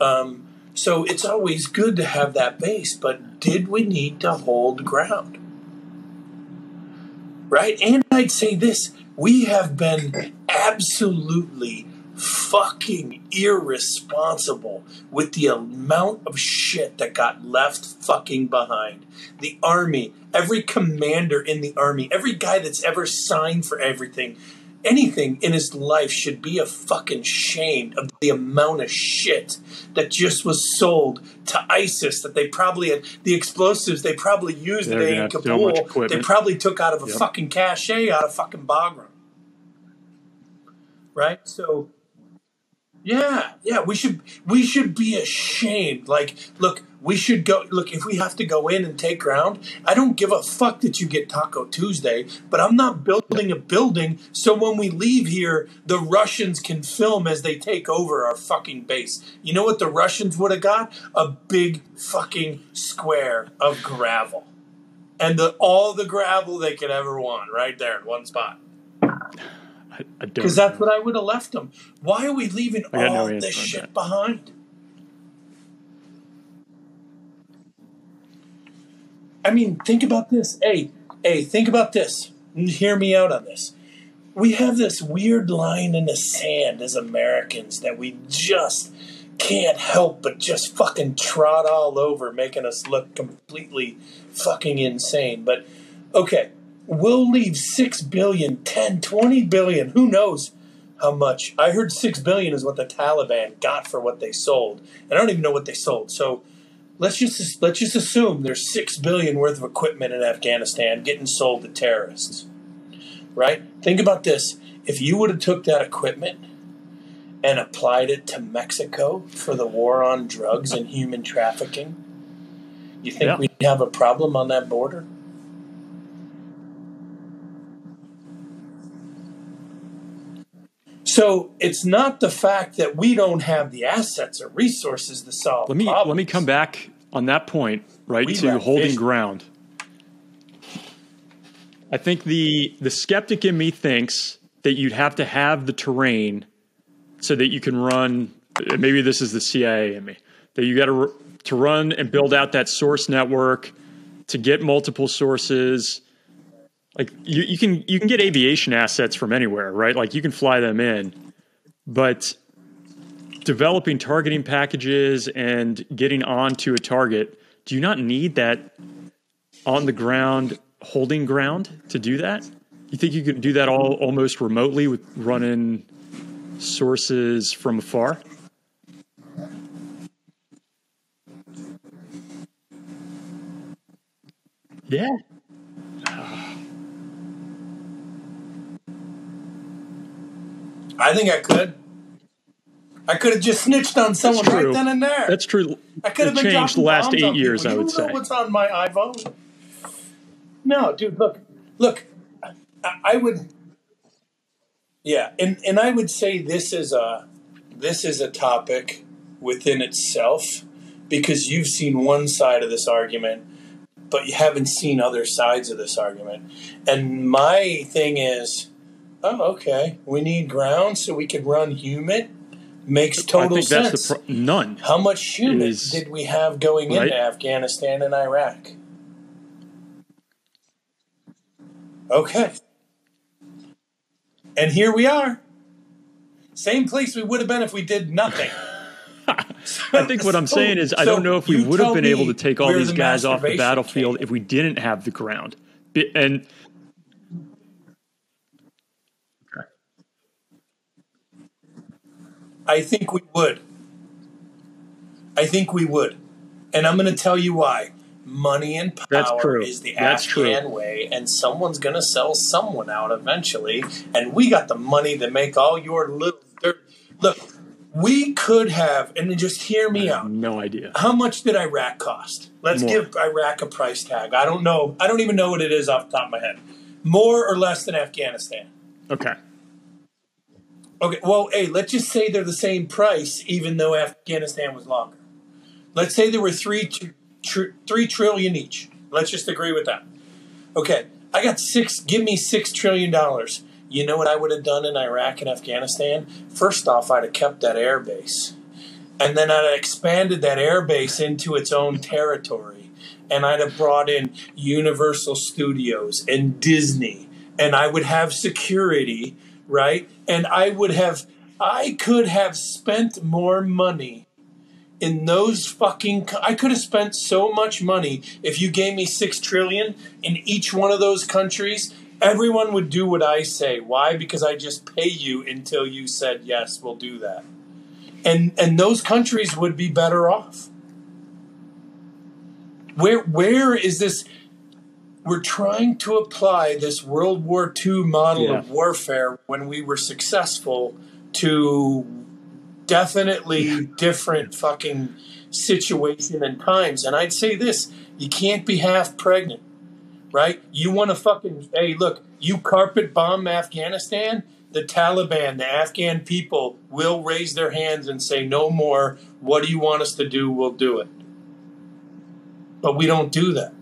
[SPEAKER 2] Um, so it's always good to have that base, but did we need to hold ground? Right? And I'd say this we have been absolutely fucking irresponsible with the amount of shit that got left fucking behind. The army, every commander in the army, every guy that's ever signed for everything anything in his life should be a fucking shamed of the amount of shit that just was sold to ISIS that they probably had the explosives they probably used
[SPEAKER 1] They're
[SPEAKER 2] today in
[SPEAKER 1] have so
[SPEAKER 2] Kabul. they probably took out of a
[SPEAKER 1] Yep.
[SPEAKER 2] fucking cache out of fucking Bagram. Right? So yeah, yeah, we should we should be ashamed. Like, look, we should go look if we have to go in and take ground. I don't give a fuck that you get Taco Tuesday, but I'm not building a building so when we leave here, the Russians can film as they take over our fucking base. You know what the Russians would have got? A big fucking square of gravel. And the all the gravel they could ever want right there in one spot. Because that's what I would have left them. Why are we leaving
[SPEAKER 1] got no
[SPEAKER 2] all this shit
[SPEAKER 1] that.
[SPEAKER 2] behind? I mean, think about this. Hey, hey, think about this. Hear me out on this. We have this weird line in the sand as Americans that we just can't help but just fucking trot all over, making us look completely fucking insane. But okay, we'll leave 6 billion, 10, 20 billion, who knows how much. I heard 6 billion is what the Taliban got for what they sold. And I don't even know what they sold. So let's just let's just assume there's 6 billion worth of equipment in Afghanistan getting sold to terrorists. Right? Think about this. If you would have took that equipment and applied it to Mexico for the war on drugs and human trafficking, you think
[SPEAKER 1] Yeah.
[SPEAKER 2] we'd have a problem on that border? So it's not the fact that we don't have the assets or resources to solve.
[SPEAKER 1] let me
[SPEAKER 2] problems.
[SPEAKER 1] let me come back on that point, right?
[SPEAKER 2] We
[SPEAKER 1] to holding
[SPEAKER 2] vision.
[SPEAKER 1] ground. I think the the skeptic in me thinks that you'd have to have the terrain so that you can run. Maybe this is the CIA in me that you got to to run and build out that source network to get multiple sources. Like you, you can you can get aviation assets from anywhere, right? Like you can fly them in, but developing targeting packages and getting onto a target, do you not need that on the ground holding ground to do that? You think you could do that all almost remotely with running sources from afar? Yeah.
[SPEAKER 2] I think I could. I could have just snitched on someone right then and there.
[SPEAKER 1] That's true.
[SPEAKER 2] I could have been
[SPEAKER 1] changed the last eight years. I would
[SPEAKER 2] know
[SPEAKER 1] say.
[SPEAKER 2] what's on my iPhone? No, dude. Look, look. I, I would. Yeah, and and I would say this is a this is a topic within itself because you've seen one side of this argument, but you haven't seen other sides of this argument. And my thing is, oh, okay, we need ground so we could run HUMINT. Makes total
[SPEAKER 1] I think
[SPEAKER 2] sense.
[SPEAKER 1] pro- none.
[SPEAKER 2] How much HUMINT
[SPEAKER 1] is-
[SPEAKER 2] did we have going
[SPEAKER 1] Right.
[SPEAKER 2] into Afghanistan and Iraq? Okay. And here we are. Same place we would have been if we did nothing.
[SPEAKER 1] I think what I'm
[SPEAKER 2] So-
[SPEAKER 1] saying is I
[SPEAKER 2] so
[SPEAKER 1] don't know if we would have been able to take all these
[SPEAKER 2] the
[SPEAKER 1] guys off the battlefield
[SPEAKER 2] came
[SPEAKER 1] if we didn't have the ground. And
[SPEAKER 2] I think we would. I think we would. And I'm going to tell you why. Money and power
[SPEAKER 1] That's true.
[SPEAKER 2] is the
[SPEAKER 1] That's true.
[SPEAKER 2] Afghan way, and someone's going to sell someone out eventually. And we got the money to make all your little dirt. Look, we could have, and just hear me out.
[SPEAKER 1] No idea.
[SPEAKER 2] How much did Iraq cost? Let's
[SPEAKER 1] More.
[SPEAKER 2] give Iraq a price tag. I don't know. I don't even know what it is off the top of my head. More or less than Afghanistan?
[SPEAKER 1] Okay.
[SPEAKER 2] Okay, well, hey, let's just say they're the same price, even though Afghanistan was longer. Let's say there were three tr- three trillion each. Let's just agree with that. Okay, I got six. Give me six trillion dollars. You know what I would have done in Iraq and Afghanistan? First off, I'd have kept that air base, and then I'd have expanded that air base into its own territory, and I'd have brought in Universal Studios and Disney, and I would have security, right? And I would have, I could have spent more money in those fucking I could have spent so much money if you gave me 6 trillion in each one of those countries. Everyone would do what I say. Why? Because I just pay you until you said yes we'll do that. And and those countries would be better off. Where where is this we're trying to apply this World War II model
[SPEAKER 1] Yeah.
[SPEAKER 2] of warfare when we were successful to definitely different fucking situation and times. And I'd say this you can't be half pregnant, right? You want to fucking, hey, look, you carpet bomb Afghanistan, the Taliban, the Afghan people will raise their hands and say, no more. What do you want us to do? We'll do it. But we don't do that.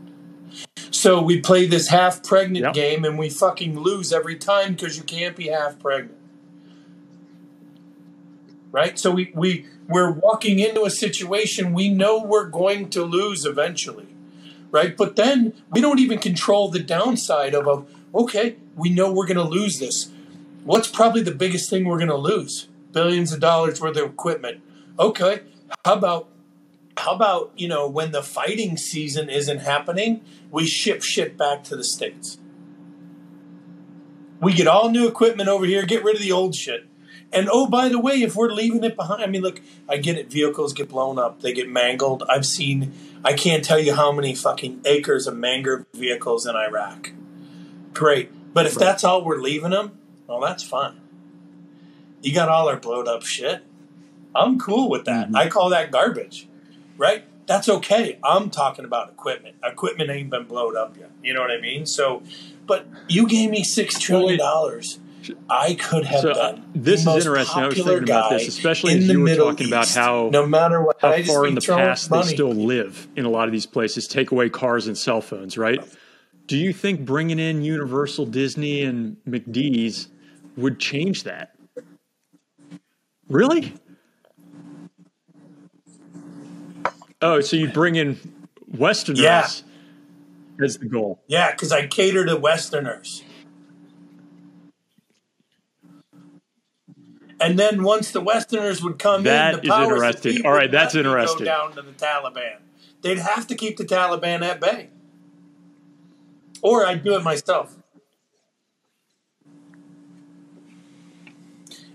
[SPEAKER 2] So we play this half pregnant
[SPEAKER 1] Yep.
[SPEAKER 2] game and we fucking lose every time because you can't be half pregnant right? So we, we we're walking into a situation we know we're going to lose eventually, right? But then we don't even control the downside of, of okay, we know we're going to lose this. What's probably the biggest thing we're going to lose? Billions of dollars worth of equipment. Okay, how about how about you know when the fighting season isn't happening, we ship shit back to the states. We get all new equipment over here, get rid of the old shit. And oh, by the way, if we're leaving it behind, I mean, look, I get it. Vehicles get blown up, they get mangled. I've seen, I can't tell you how many fucking acres of mangled vehicles in Iraq. Great. But if
[SPEAKER 1] Right.
[SPEAKER 2] that's all we're leaving them, well, that's fine. You got all our blowed up shit. I'm cool with that.
[SPEAKER 1] Mhm.
[SPEAKER 2] I call that garbage, right? That's okay. I'm talking about equipment. Equipment ain't been blowed up yet. You know what I mean? So, but you gave me six trillion dollars. I could have
[SPEAKER 1] So, uh, this is interesting. I was thinking about this, especially as you were
[SPEAKER 2] Middle
[SPEAKER 1] talking about how
[SPEAKER 2] no matter what,
[SPEAKER 1] how far in the past
[SPEAKER 2] money.
[SPEAKER 1] they still live in a lot of these places, take away cars and cell phones, right? Do you think bringing in Universal, Disney, and McDee's would change that? Really? Oh, so you bring in Westerners
[SPEAKER 2] Yeah.
[SPEAKER 1] as the goal.
[SPEAKER 2] Yeah, because I cater to Westerners. And then once the Westerners would come
[SPEAKER 1] That
[SPEAKER 2] in, the
[SPEAKER 1] is
[SPEAKER 2] powers
[SPEAKER 1] interesting.
[SPEAKER 2] that be
[SPEAKER 1] All right,
[SPEAKER 2] would
[SPEAKER 1] that's interesting.
[SPEAKER 2] Go down to the Taliban. They'd have to keep the Taliban at bay, or I'd do it myself.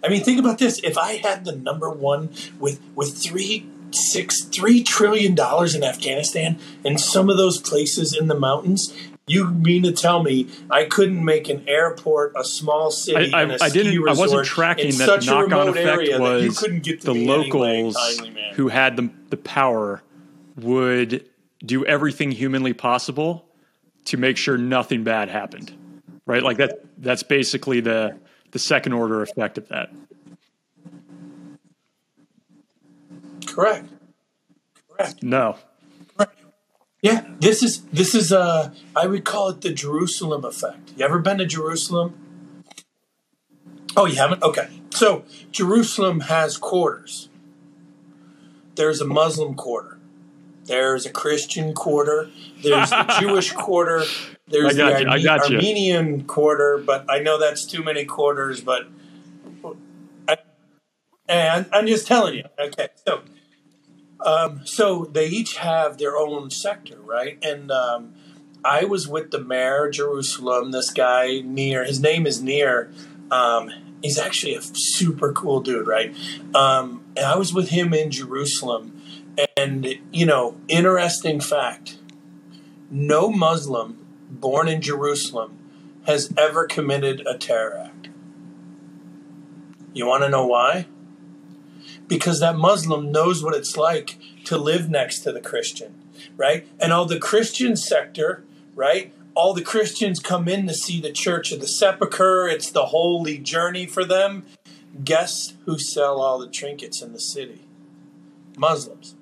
[SPEAKER 2] I mean, think about this: if I had the number one with with three six three trillion dollars in Afghanistan and some of those places in the mountains, you mean to tell me I couldn't make an airport, a small city,
[SPEAKER 1] I- I-
[SPEAKER 2] and a
[SPEAKER 1] I didn't-
[SPEAKER 2] ski
[SPEAKER 1] I wasn't tracking
[SPEAKER 2] in
[SPEAKER 1] that
[SPEAKER 2] such
[SPEAKER 1] the knock-on effect
[SPEAKER 2] that you
[SPEAKER 1] was
[SPEAKER 2] couldn't get
[SPEAKER 1] the
[SPEAKER 2] me anyway,
[SPEAKER 1] locals who had the, the power would do everything humanly possible to make sure nothing bad happened right? Like that that's basically the the second order effect of that
[SPEAKER 2] Correct. Correct.
[SPEAKER 1] no
[SPEAKER 2] Correct. Yeah, this is this is uh I would call it the Jerusalem effect. You ever been to Jerusalem? Oh, you haven't? Okay. So Jerusalem has quarters. There's a Muslim quarter. There's a Christian quarter. There's the Jewish quarter. There's the
[SPEAKER 1] you,
[SPEAKER 2] Arme-
[SPEAKER 1] got you.
[SPEAKER 2] Armenian quarter, but I know that's too many quarters, but I, and I'm just telling you. Okay, so um, so they each have their own sector, right? And um, I was with the mayor of Jerusalem. This guy Nir, his name is Nir. Um, he's actually a super cool dude, right? Um, and I was with him in Jerusalem, and you know, interesting fact: no Muslim born in Jerusalem has ever committed a terror act. You want to know why? Because that Muslim knows what it's like to live next to the Christian, right? And all the Christian sector, right? All the Christians come in to see the Church of the Sepulchre. It's the holy journey for them. Guess who sell all the trinkets in the city? Muslims.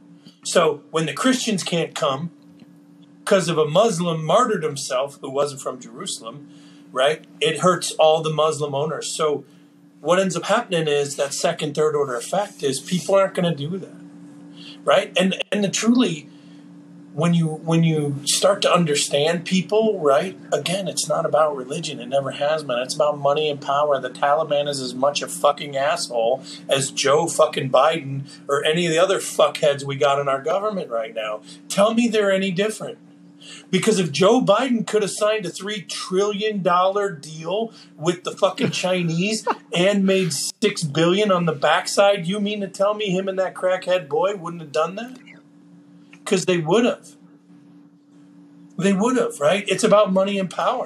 [SPEAKER 2] So when the Christians can't come because of a Muslim martyred himself who wasn't from Jerusalem, right? It hurts all the Muslim owners. So what ends up happening is that second, third order effect is people aren't going to do that, right? And and the truly, when you when you start to understand people, right? Again, it's not about religion. It never has been. It's about money and power. The Taliban is as much a fucking asshole as Joe fucking Biden or any of the other fuckheads we got in our government right now. Tell me they're any different. Because if Joe Biden could have signed a three trillion dollar deal with the fucking Chinese and made six billion on the backside, you mean to tell me him and that crackhead boy wouldn't have done that? Because they would have. They would have, right? It's about money and power.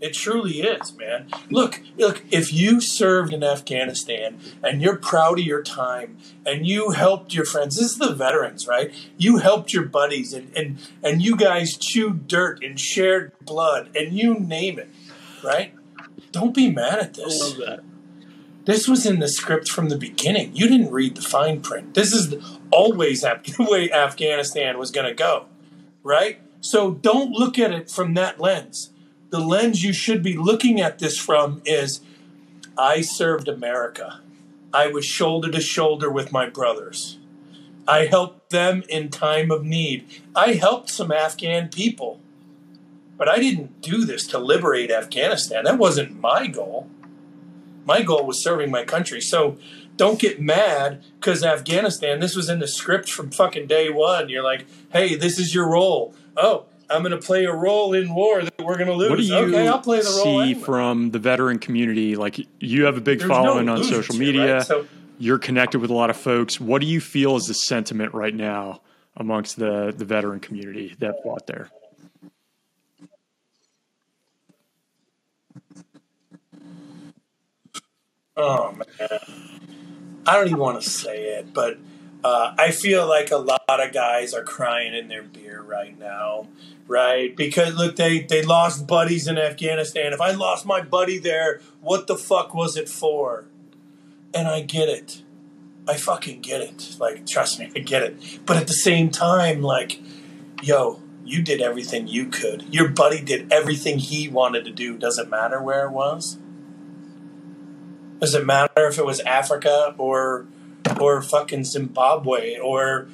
[SPEAKER 2] It truly is, man. Look, look, if you served in Afghanistan and you're proud of your time and you helped your friends, this is the veterans, right? You helped your buddies and, and, and you guys chewed dirt and shared blood and you name it, right? Don't be mad at
[SPEAKER 3] I
[SPEAKER 2] this.
[SPEAKER 3] love that.
[SPEAKER 2] This was in the script from the beginning. You didn't read the fine print. This is always the way Afghanistan was going to go, right? So don't look at it from that lens. The lens you should be looking at this from is I served America. I was shoulder to shoulder with my brothers. I helped them in time of need. I helped some Afghan people. But I didn't do this to liberate Afghanistan. That wasn't my goal. My goal was serving my country. So don't get mad because Afghanistan, this was in the script from fucking day one. You're like, hey, this is your role. Oh, I'm going to play a role in war that we're going to lose.
[SPEAKER 1] What do you
[SPEAKER 2] okay, I'll play the
[SPEAKER 1] see
[SPEAKER 2] role. anyway.
[SPEAKER 1] from the veteran community? Like you have a big
[SPEAKER 2] There's no
[SPEAKER 1] following on social media.
[SPEAKER 2] right? So
[SPEAKER 1] You're connected with a lot of folks. What do you feel is the sentiment right now amongst the the veteran community that fought there?
[SPEAKER 2] Oh man, I don't even want to say it, but uh, I feel like a lot of guys are crying in their beer right now, right? Because look, they they lost buddies in Afghanistan. If I lost my buddy there, what the fuck was it for? And I get it. I fucking get it. Like, trust me, I get it. But at the same time, like, yo, you did everything you could. Your buddy did everything he wanted to do. Doesn't matter where it was. Does it matter if it was Africa or or fucking Zimbabwe or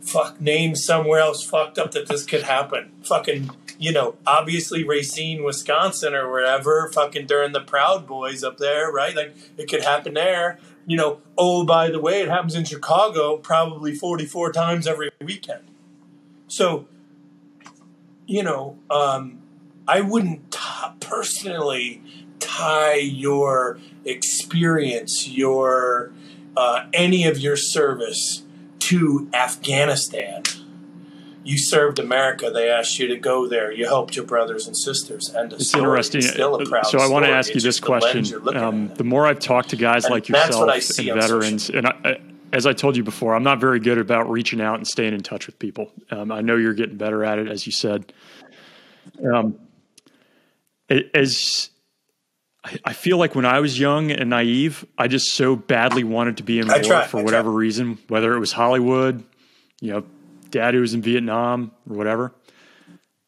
[SPEAKER 2] fuck name somewhere else fucked up that this could happen? Fucking you know, obviously Racine, Wisconsin or wherever, fucking during the Proud Boys up there, right? Like it could happen there. You know, oh by the way, it happens in Chicago probably forty four times every weekend. So, you know, um, I wouldn't t- personally tie your experience, your uh, any of your service to Afghanistan. You served America. They asked you to go there. You helped your brothers and sisters. Of
[SPEAKER 1] It's
[SPEAKER 2] story.
[SPEAKER 1] interesting.
[SPEAKER 2] It's proud
[SPEAKER 1] so I want to ask you
[SPEAKER 2] It's
[SPEAKER 1] this
[SPEAKER 2] just the
[SPEAKER 1] question. Um, the more I've talked to guys
[SPEAKER 2] And
[SPEAKER 1] like yourself
[SPEAKER 2] what I see
[SPEAKER 1] and veterans, and I, I, as I told you before, I'm not very good about reaching out and staying in touch with people. Um, I know you're getting better at it, as you said. Um, as I- I feel like when I was young and naive, I just so badly wanted to be in war
[SPEAKER 2] try,
[SPEAKER 1] for
[SPEAKER 2] I
[SPEAKER 1] whatever
[SPEAKER 2] try.
[SPEAKER 1] reason, whether it was Hollywood, you know, dad who was in Vietnam or whatever.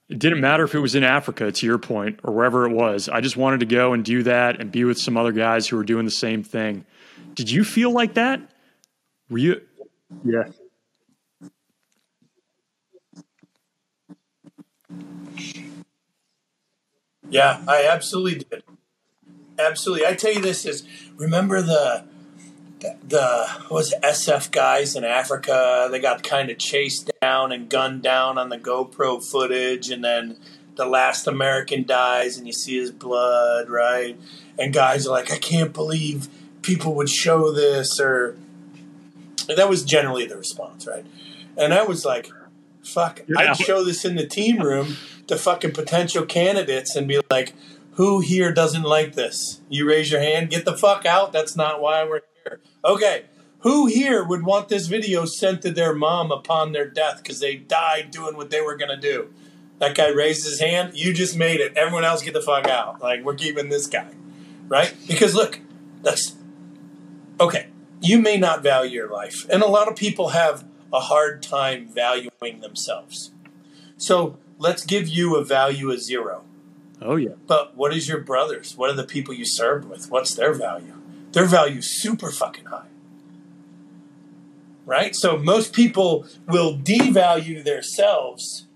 [SPEAKER 1] It didn't matter if it was in Africa, to your point, or wherever it was. I just wanted to go and do that and be with some other guys who were doing the same thing. Did you feel like that? Were you? Yeah.
[SPEAKER 2] Yeah, I absolutely did. Absolutely. I tell you this is remember the the, was it, SF guys in Africa? They got kind of chased down and gunned down on the GoPro footage, and then the last American dies, and you see his blood, right? And guys are like, I can't believe people would show this, or that was generally the response, right? And I was like, fuck, I'd show this in the team room to fucking potential candidates and be like, who here doesn't like this? You raise your hand, get the fuck out. That's not why we're here. Okay, who here would want this video sent to their mom upon their death because they died doing what they were going to do? That guy raised his hand. You just made it. Everyone else get the fuck out. Like, we're keeping this guy. Right? Because look, that's okay. You may not value your life. And a lot of people have a hard time valuing themselves. So let's give you a value of zero.
[SPEAKER 1] Oh yeah.
[SPEAKER 2] But what is your brothers? What are the people you served with? What's their value? Their value super fucking high. Right? So most people will devalue themselves,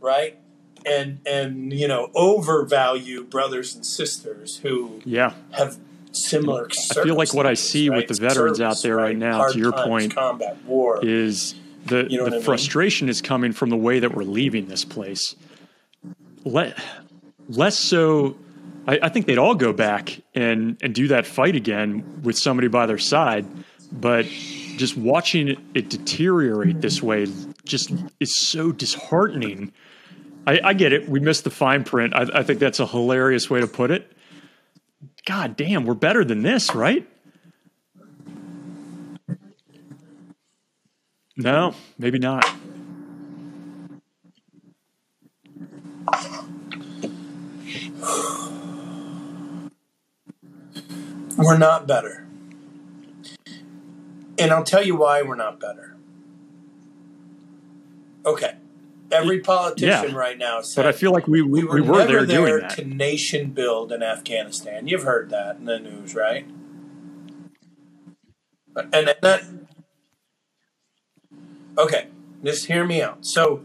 [SPEAKER 2] right? And and you know, overvalue brothers and sisters who
[SPEAKER 1] Yeah.
[SPEAKER 2] have similar
[SPEAKER 1] I feel like what I see with the veterans out there right now,
[SPEAKER 2] Hard
[SPEAKER 1] to your
[SPEAKER 2] times,
[SPEAKER 1] point,
[SPEAKER 2] combat, war.
[SPEAKER 1] is the
[SPEAKER 2] You know
[SPEAKER 1] the
[SPEAKER 2] I mean?
[SPEAKER 1] frustration is coming from the way that we're leaving this place. Let, less so. I, I think they'd all go back and and do that fight again with somebody by their side, but just watching it, deteriorate this way just is so disheartening. I, I get it. We missed the fine print. I, I think that's a hilarious way to put it. God damn, we're better than this, right? No, maybe not.
[SPEAKER 2] We're not better. And I'll tell you why we're not better. Okay. Every politician
[SPEAKER 1] Yeah.
[SPEAKER 2] right now said
[SPEAKER 1] But I feel like we we,
[SPEAKER 2] we were,
[SPEAKER 1] we were
[SPEAKER 2] never
[SPEAKER 1] there
[SPEAKER 2] there
[SPEAKER 1] doing that.
[SPEAKER 2] to nation build in Afghanistan. You've heard that in the news, right? And that Okay, just hear me out. So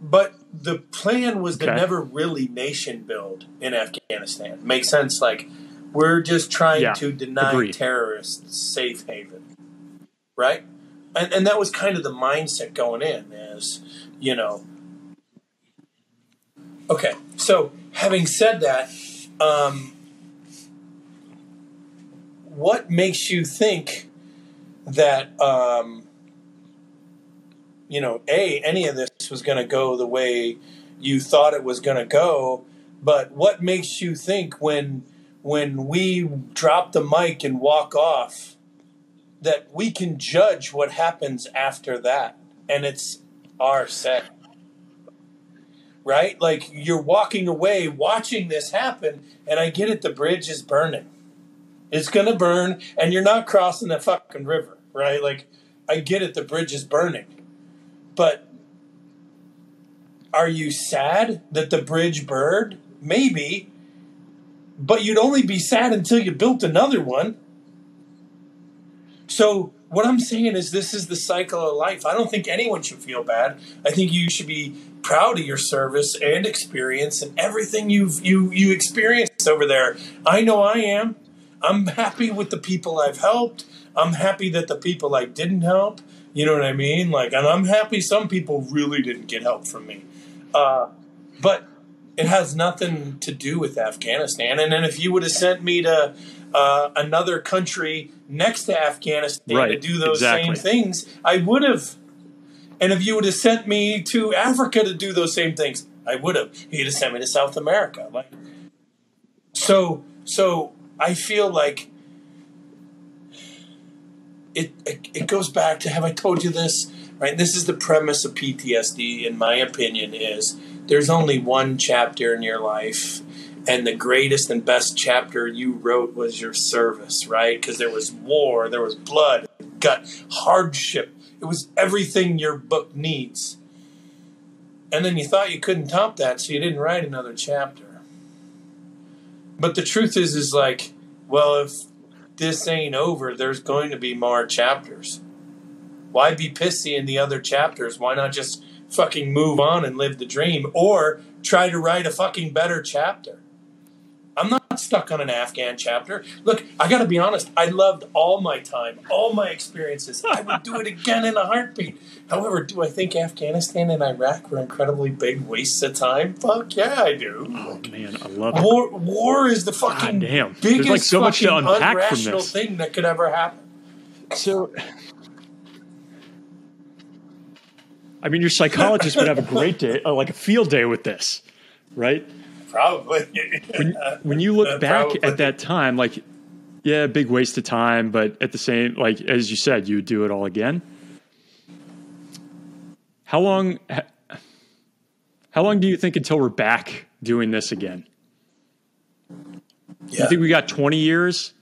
[SPEAKER 2] but the plan was to never really nation build in Afghanistan. Makes sense like we're just trying
[SPEAKER 1] Yeah,
[SPEAKER 2] to deny
[SPEAKER 1] agreed.
[SPEAKER 2] terrorists safe haven. Right? And and that was kind of the mindset going in is, you know, Okay, so having said that, um, what makes you think that um, you know, a any of this was going to go the way you thought it was going to go? But what makes you think when when we drop the mic and walk off that we can judge what happens after that, and it's our set? right? Like you're walking away watching this happen, and I get it, the bridge is burning. It's gonna burn, and you're not crossing the fucking river, right? Like I get it, the bridge is burning. But are you sad that the bridge burned? Maybe. But you'd only be sad until you built another one. So what I'm saying is this is the cycle of life. I don't think anyone should feel bad. I think you should be proud of your service and experience and everything you've you you experienced over there. I know I am. I'm happy with the people I've helped. I'm happy that the people I didn't help, you know what I mean? Like, and I'm happy some people really didn't get help from me. Uh, but it has nothing to do with Afghanistan. And then if you would have sent me to uh, another country next to Afghanistan to do those
[SPEAKER 1] exactly.
[SPEAKER 2] same things, I would have. And if you would have sent me to Africa to do those same things, I would have. You'd have sent me to South America. Like, so, so I feel like it, it it goes back to have I told you this right? This is the premise of PTSD, in my opinion, is there's only one chapter in your life, and the greatest and best chapter you wrote was your service, right? Because there was war, there was blood, gut, hardship. It was everything your book needs. And then you thought you couldn't top that, so you didn't write another chapter. But the truth is, is like, well, if this ain't over, there's going to be more chapters. Why be pissy in the other chapters? Why not just fucking move on and live the dream or try to write a fucking better chapter? I'm not stuck on an Afghan chapter. Look, I got to be honest. I loved all my time, all my experiences. I would do it again in a heartbeat. However, do I think Afghanistan and Iraq were incredibly big wastes of time? Fuck yeah, I do.
[SPEAKER 1] Oh man, I love it.
[SPEAKER 2] War, war is the fucking
[SPEAKER 1] God damn. There's,
[SPEAKER 2] biggest
[SPEAKER 1] like, so much to
[SPEAKER 2] fucking
[SPEAKER 1] unpack from
[SPEAKER 2] unrational
[SPEAKER 1] this.
[SPEAKER 2] thing that could ever happen.
[SPEAKER 1] So, I mean, your psychologist would have a great day, uh, like a field day with this, right?
[SPEAKER 2] Probably.
[SPEAKER 1] When, when you look
[SPEAKER 2] Uh,
[SPEAKER 1] back
[SPEAKER 2] probably.
[SPEAKER 1] at that time, like yeah, big waste of time, but at the same, like as you said, you would do it all again. How long? How long do you think until we're back doing this again?
[SPEAKER 2] Yeah.
[SPEAKER 1] You think we got 20 years?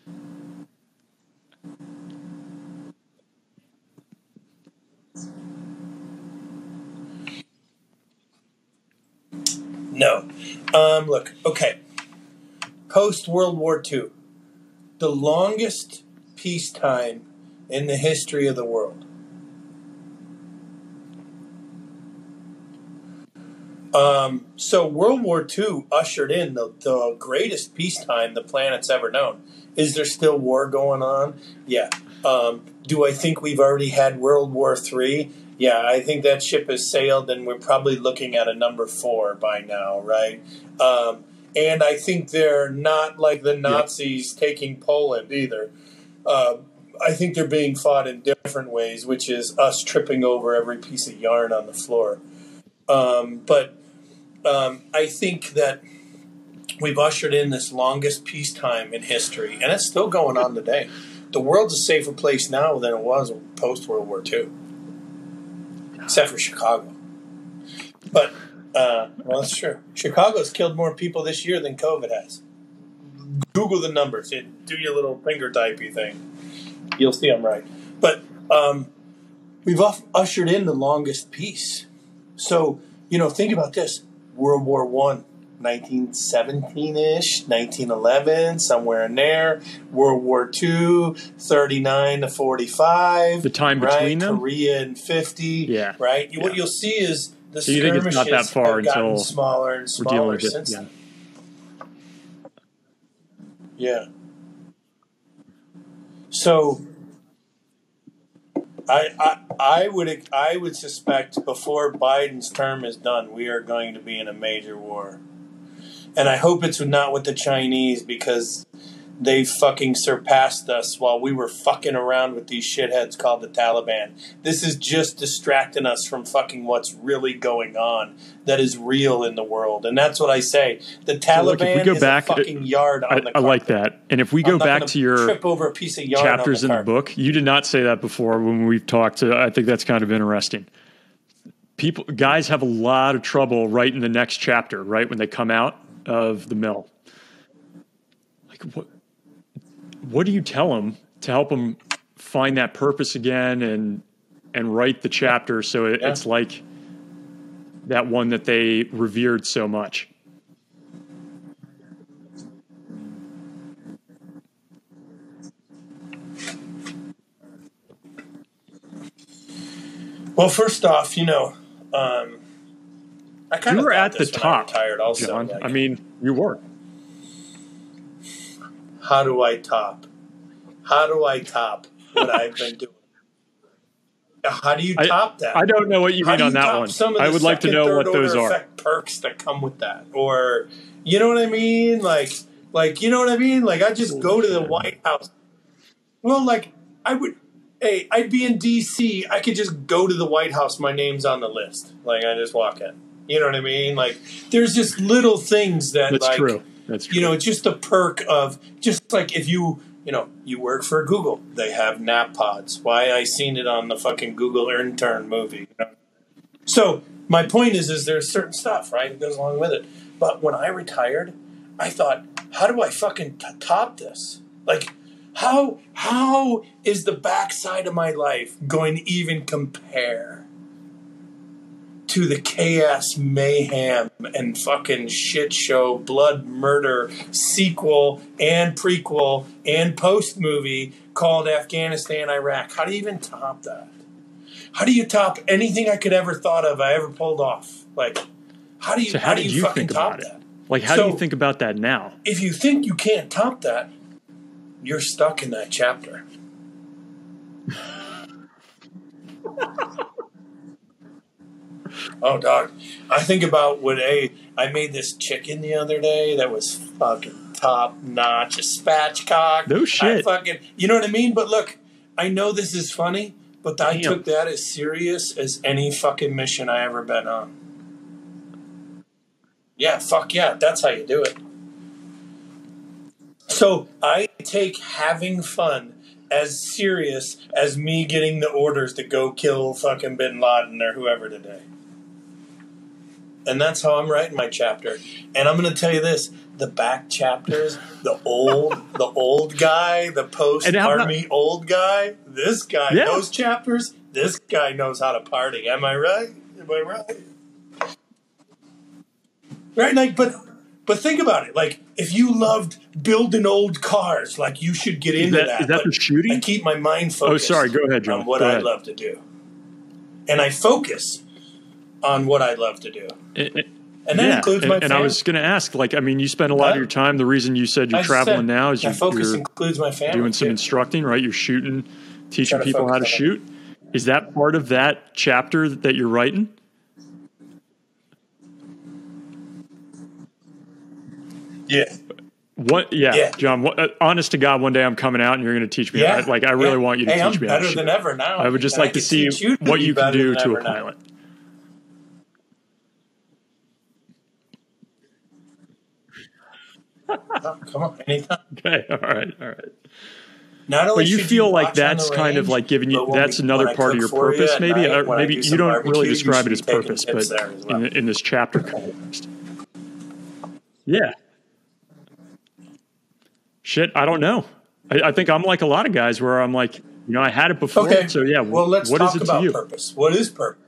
[SPEAKER 2] No. Um, look, okay. Post World War II, the longest peacetime in the history of the world. Um, so World War II ushered in the, the greatest peacetime the planet's ever known. Is there still war going on? Yeah. Um, do I think we've already had World War III? Yeah, I think that ship has sailed, and we're probably looking at a number four by now, right? Um, and I think they're not like the Nazis taking Poland either. Uh, I think they're being fought in different ways, which is us tripping over every piece of yarn on the floor. Um, but um, I think that we've ushered in this longest peacetime in history, and it's still going on today. The world's a safer place now than it was post World War II, except for Chicago. But uh, well, that's true. Chicago's killed more people this year than COVID has. Google the numbers. Do your little finger typey thing. You'll see I'm right. But um, we've ushered in the longest peace. So you know, think about this: World War One, 1917-ish, 1911, somewhere in there. World War II, 39 to 45.
[SPEAKER 1] The time
[SPEAKER 2] right?
[SPEAKER 1] between them?
[SPEAKER 2] Korea and 50.
[SPEAKER 1] Yeah.
[SPEAKER 2] Right?
[SPEAKER 1] Yeah.
[SPEAKER 2] What you'll see is the
[SPEAKER 1] So you think it's not that
[SPEAKER 2] skirmishes
[SPEAKER 1] far
[SPEAKER 2] have gotten
[SPEAKER 1] until
[SPEAKER 2] smaller and smaller
[SPEAKER 1] with it.
[SPEAKER 2] since
[SPEAKER 1] Yeah.
[SPEAKER 2] Yeah. So I, I I would I would suspect before Biden's term is done, we are going to be in a major war, and I hope it's not with the Chinese because they fucking surpassed us while we were fucking around with these shitheads called the Taliban. This is just distracting us from fucking what's really going on that is real in the world, and that's what I say. The
[SPEAKER 1] So, look, if we
[SPEAKER 2] Taliban
[SPEAKER 1] go
[SPEAKER 2] is
[SPEAKER 1] back-
[SPEAKER 2] a fucking yard on
[SPEAKER 1] I,
[SPEAKER 2] the
[SPEAKER 1] I like that. And if we go back
[SPEAKER 2] gonna
[SPEAKER 1] your
[SPEAKER 2] trip over a piece of yarn
[SPEAKER 1] chapters
[SPEAKER 2] on
[SPEAKER 1] in
[SPEAKER 2] the
[SPEAKER 1] the book, you did not say that before when we've talked. Uh, I think that's kind of interesting. People, guys have a lot of trouble writing the next chapter, right when they come out of the mill. Like what? What do you tell them to help them find that purpose again and and write the chapter so it,
[SPEAKER 2] Yeah.
[SPEAKER 1] it's like that one that they revered so much?
[SPEAKER 2] Well, first off, you know, um, I kind
[SPEAKER 1] You
[SPEAKER 2] of
[SPEAKER 1] were at the
[SPEAKER 2] I
[SPEAKER 1] top,
[SPEAKER 2] retired also.
[SPEAKER 1] John.
[SPEAKER 2] like,
[SPEAKER 1] I mean, you were.
[SPEAKER 2] how do I top? How do I top what I've been doing? How do you
[SPEAKER 1] I-
[SPEAKER 2] top that?
[SPEAKER 1] I don't know what you
[SPEAKER 2] How
[SPEAKER 1] mean
[SPEAKER 2] do
[SPEAKER 1] on
[SPEAKER 2] you
[SPEAKER 1] that one.
[SPEAKER 2] Some of
[SPEAKER 1] I would like to know what those are.
[SPEAKER 2] perks that come with that, or you know what I mean? Like, like you know what I mean? Like I just go to the White House. Well, like I would. Hey, I'd be in D.C. I could just go to the White House. My name's on the list. Like I just walk in. You know what I mean? Like there's just little things that
[SPEAKER 1] That's
[SPEAKER 2] like
[SPEAKER 1] true. That's true.
[SPEAKER 2] you know, it's just a perk of just like if you, you know, you work for Google, they have nap pods. Why I seen it on the fucking Google intern movie. You know? So my point is, is there's certain stuff right that goes along with it. But when I retired, I thought, how do I fucking t- top this? Like, how how is the backside of my life going to even compare? To the chaos, mayhem, and fucking shit show, blood murder sequel and prequel and post movie called Afghanistan, Iraq. How do you even top that? How do you top anything I could ever thought of, I ever pulled off? Like, how do you,
[SPEAKER 1] So
[SPEAKER 2] how,
[SPEAKER 1] how
[SPEAKER 2] do you,
[SPEAKER 1] you
[SPEAKER 2] fucking
[SPEAKER 1] think
[SPEAKER 2] top that?
[SPEAKER 1] Like, how do you think about that now?
[SPEAKER 2] If you think you can't top that, you're stuck in that chapter. oh, dog. I think about what a I made this chicken the other day that was fucking top notch, a spatchcock.
[SPEAKER 1] No
[SPEAKER 2] I
[SPEAKER 1] shit.
[SPEAKER 2] fucking, you know what I mean? But look, I know this is funny, but I
[SPEAKER 1] Damn.
[SPEAKER 2] took that as serious as any fucking mission I ever been on. Yeah, fuck yeah, that's how you do it. So I take having fun as serious as me getting the orders to go kill fucking Bin Laden or whoever today. And that's how I'm writing my chapter. And I'm going to tell you this: the back chapters, the old, the old guy, the post army old guy. This guy,
[SPEAKER 1] Yeah.
[SPEAKER 2] those chapters. This guy knows how to party. Am I right? Am I right? Right, like, but but think about it. Like, if you loved building old cars, like you should get into
[SPEAKER 1] that-
[SPEAKER 2] that.
[SPEAKER 1] is that the shooting?
[SPEAKER 2] I keep my mind focused.
[SPEAKER 1] Oh, sorry. Go ahead, John.
[SPEAKER 2] on what I love to do, and I focus on what I love to do,
[SPEAKER 1] It- it-
[SPEAKER 2] and that
[SPEAKER 1] yeah,
[SPEAKER 2] includes
[SPEAKER 1] and,
[SPEAKER 2] my.
[SPEAKER 1] and I was going to ask, like, I mean, you spend a lot of your time. The reason you said you're
[SPEAKER 2] I
[SPEAKER 1] traveling
[SPEAKER 2] said
[SPEAKER 1] now is
[SPEAKER 2] my
[SPEAKER 1] you,
[SPEAKER 2] focus
[SPEAKER 1] you're
[SPEAKER 2] includes my family.
[SPEAKER 1] doing some
[SPEAKER 2] too.
[SPEAKER 1] instructing, right? You're shooting, teaching people how to shoot. Is that part of that chapter that you're writing?
[SPEAKER 2] Yeah,
[SPEAKER 1] What? Yeah,
[SPEAKER 2] Yeah.
[SPEAKER 1] John. What, uh, honest to God, one day I'm coming out and you're going to teach me.
[SPEAKER 2] yeah.
[SPEAKER 1] I, like, I really
[SPEAKER 2] yeah.
[SPEAKER 1] want you to
[SPEAKER 2] hey,
[SPEAKER 1] teach
[SPEAKER 2] I'm
[SPEAKER 1] me how to
[SPEAKER 2] better than ever now.
[SPEAKER 1] I would just
[SPEAKER 2] and
[SPEAKER 1] like to see what you can do to a
[SPEAKER 2] now.
[SPEAKER 1] pilot.
[SPEAKER 2] Oh, come on, anytime.
[SPEAKER 1] Okay. All right. All right.
[SPEAKER 2] Not only
[SPEAKER 1] But you feel like that's
[SPEAKER 2] the
[SPEAKER 1] kind of like giving you that's
[SPEAKER 2] we-
[SPEAKER 1] another part of your
[SPEAKER 2] for you
[SPEAKER 1] purpose maybe
[SPEAKER 2] night, uh, or
[SPEAKER 1] maybe you don't really describe it as purpose but
[SPEAKER 2] as well.
[SPEAKER 1] in, in this chapter context yeah shit i don't know I, I think i'm like a lot of guys where i'm like you know i had it before
[SPEAKER 2] Okay.
[SPEAKER 1] so yeah
[SPEAKER 2] Well, let's
[SPEAKER 1] what is
[SPEAKER 2] talk
[SPEAKER 1] it
[SPEAKER 2] about purpose. What is purpose?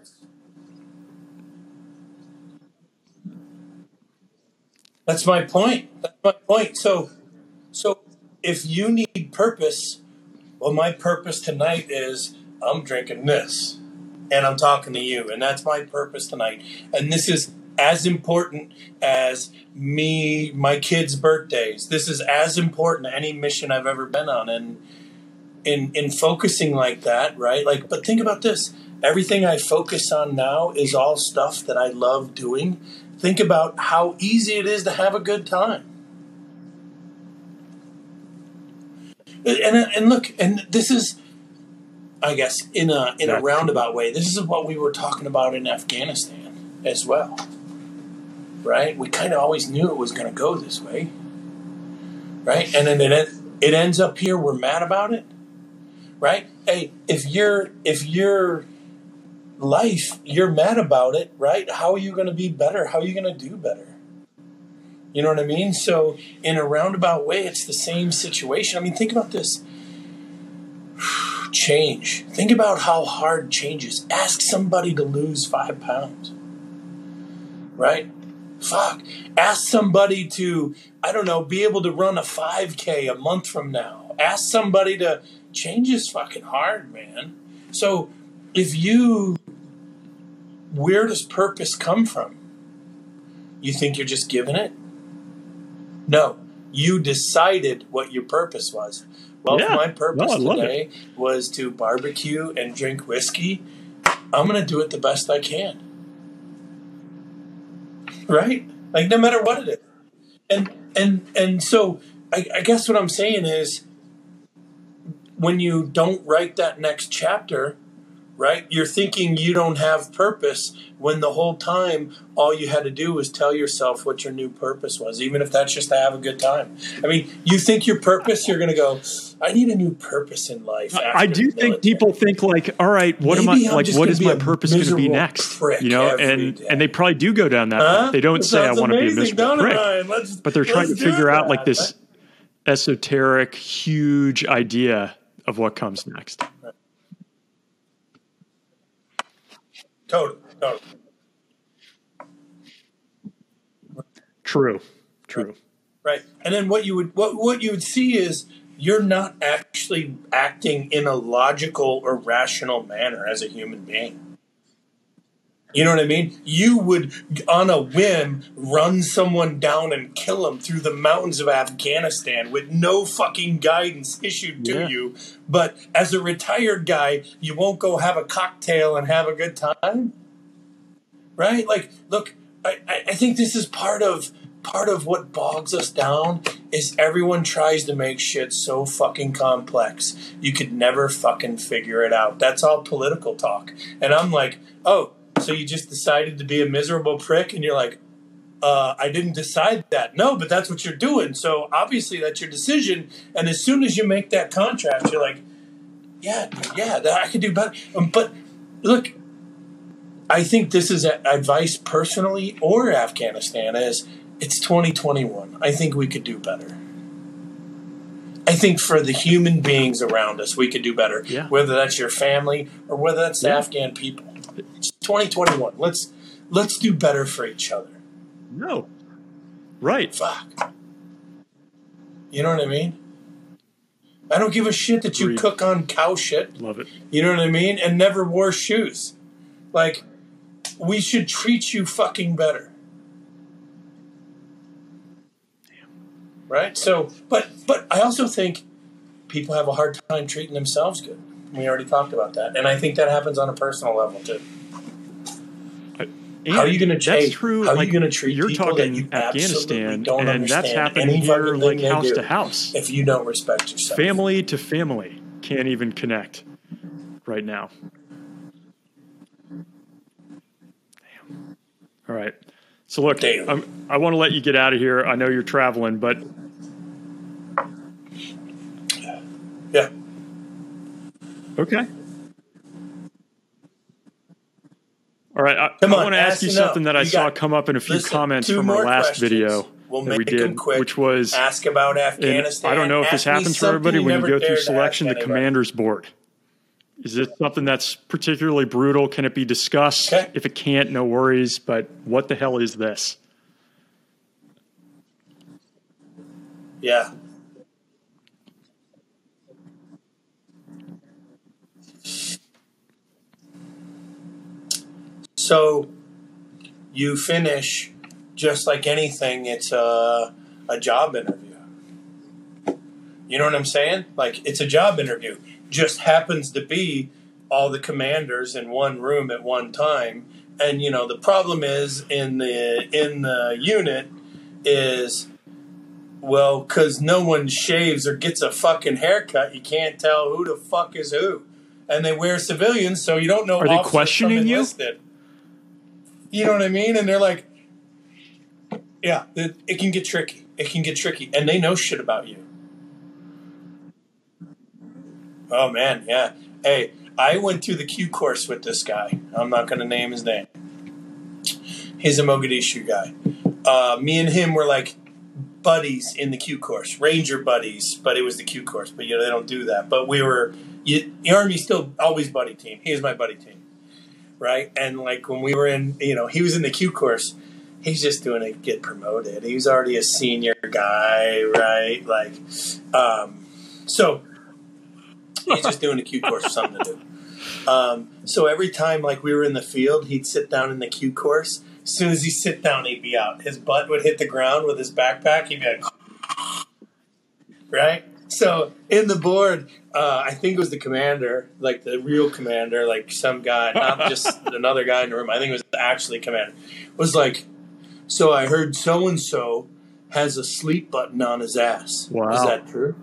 [SPEAKER 2] That's my point. That's my point. So, so if you need purpose, well, my purpose tonight is I'm drinking this, and I'm talking to you, and that's my purpose tonight. And this is as important as me, my kids' birthdays. This is as important any mission I've ever been on, and in in focusing like that, right? Like, but think about this: everything I focus on now is all stuff that I love doing. Think about how easy it is to have a good time. And and look, and this is, I guess, in a in a roundabout way, this is what we were talking about in Afghanistan as well, right? We kind of always knew it was going to go this way, right? And then it it ends up here. We're mad about it, right? Hey, if you're if your life you're mad about it, right? How are you going to be better? How are you going to do better? You know what I mean? So in a roundabout way, it's the same situation. I mean, think about this. Change. Think about how hard change is. Ask somebody to lose five pounds. Right? Fuck. Ask somebody to, I don't know, be able to run a 5K a month from now. Ask somebody to change is fucking hard, man. So if you, where does purpose come from? You think you're just given it? No. You decided what your purpose was. Well,
[SPEAKER 1] Yeah.
[SPEAKER 2] my purpose
[SPEAKER 1] No,
[SPEAKER 2] today was to barbecue and drink whiskey, I'm going to do it the best I can. Right? Like no matter what it is. And and and so I, I guess what I'm saying is when you don't write that next chapter, right? You're thinking you don't have purpose when the whole time all you had to do was tell yourself what your new purpose was, even if that's just to have a good time. I mean, you think your purpose, you're going to go, I need a new purpose in life.
[SPEAKER 1] I do think people think like, all right, what
[SPEAKER 2] Maybe
[SPEAKER 1] am I
[SPEAKER 2] I'm
[SPEAKER 1] like? What is my purpose going to be next? You know, and
[SPEAKER 2] day.
[SPEAKER 1] and they probably do go down that.
[SPEAKER 2] Huh?
[SPEAKER 1] path. They don't
[SPEAKER 2] That
[SPEAKER 1] say I want to be a miserable prick, but they're trying to figure out like this esoteric, huge idea of what comes next.
[SPEAKER 2] Totally, totally.
[SPEAKER 1] True, true.
[SPEAKER 2] Right. And then what you would what what you would see is you're not actually acting in a logical or rational manner as a human being. You know what I mean? You would, on a whim, run someone down and kill them through the mountains of Afghanistan with no fucking guidance issued to
[SPEAKER 1] Yeah.
[SPEAKER 2] you. But as a retired guy, you won't go have a cocktail and have a good time, right? Like, look, I, I I think this is part of part of what bogs us down is everyone tries to make shit so fucking complex you could never fucking figure it out. That's all political talk. And I'm like, oh, so you just decided to be a miserable prick and you're like, uh, I didn't decide that. No, but that's what you're doing. So obviously that's your decision. And as soon as you make that contract, you're like, yeah, yeah, I could do better. Um, But look, I think this is advice personally or Afghanistan is it's 2021. I think we could do better. I think for the human beings around us, we could do better.
[SPEAKER 1] Yeah.
[SPEAKER 2] Whether that's your family or whether that's the
[SPEAKER 1] Yeah.
[SPEAKER 2] Afghan people. It's 2021. Let's let's do better for each other.
[SPEAKER 1] No. Right.
[SPEAKER 2] Fuck. You know what I mean? I don't give a shit that you cook on cow shit.
[SPEAKER 1] Love it.
[SPEAKER 2] You know what I mean? And never wore shoes. Like, we should treat you fucking better. Damn. Right? So, but but I also think people have a hard time treating themselves good. We already talked about that, and I think that happens on a personal level too.
[SPEAKER 1] And
[SPEAKER 2] How are you gonna
[SPEAKER 1] That's
[SPEAKER 2] change-
[SPEAKER 1] true.
[SPEAKER 2] how are you
[SPEAKER 1] going
[SPEAKER 2] to treat
[SPEAKER 1] you're
[SPEAKER 2] people that
[SPEAKER 1] talking
[SPEAKER 2] you
[SPEAKER 1] Afghanistan,
[SPEAKER 2] don't
[SPEAKER 1] and that's happening here, like house to house.
[SPEAKER 2] If you don't respect yourself,
[SPEAKER 1] Family to family can't even connect right now. Damn. All right. So look, I'm, I want to let you get out of here. I know you're traveling, but
[SPEAKER 2] yeah.
[SPEAKER 1] okay. All right. I, I want to ask you something that I
[SPEAKER 2] You
[SPEAKER 1] saw come up in a few
[SPEAKER 2] Listen,
[SPEAKER 1] comments from our last
[SPEAKER 2] questions.
[SPEAKER 1] video
[SPEAKER 2] We'll
[SPEAKER 1] that we did,
[SPEAKER 2] quick.
[SPEAKER 1] which was
[SPEAKER 2] Ask about Afghanistan.
[SPEAKER 1] I don't know if this happens for everybody when you go through selection, the commander's board. Is it something that's particularly brutal? Can it be discussed?
[SPEAKER 2] Okay.
[SPEAKER 1] If it can't, no worries. But what the hell is this?
[SPEAKER 2] Yeah. So you finish just like anything, it's a, a job interview. You know what I'm saying? Like it's a job interview. Just happens to be all the commanders in one room at one time. And you know, the problem is in the in the unit is well, because no one shaves or gets a fucking haircut, you can't tell who the fuck is who. And they wear civilians, so you don't know.
[SPEAKER 1] Are they questioning you?
[SPEAKER 2] You know what I mean? And they're like, yeah, it, it can get tricky. It can get tricky. And they know shit about you. Oh, man, yeah. Hey, I went through the Q course with this guy. I'm not going to name his name. He's a Mogadishu guy. Uh, me and him were like buddies in the Q course, Ranger buddies, but it was the Q course. But you know they don't do that. But we were you, the Army's still always buddy team. He was my buddy team, right? And like when we were in, you know, he was in the Q course. He's just doing it get promoted. He was already a senior guy, right? Like, um, so he's just doing a Q course something to do. Um, so every time like we were in the field, he'd sit down in the Q course. As soon as he sit down, he'd be out. His butt would hit the ground with his backpack. He'd be like, right? So in the board, uh, I think it was the commander, like the real commander, like some guy, not just another guy in the room. I think it was actually commander. Was like, so I heard so and so has a sleep button on his ass.
[SPEAKER 1] Wow.
[SPEAKER 2] Is that true?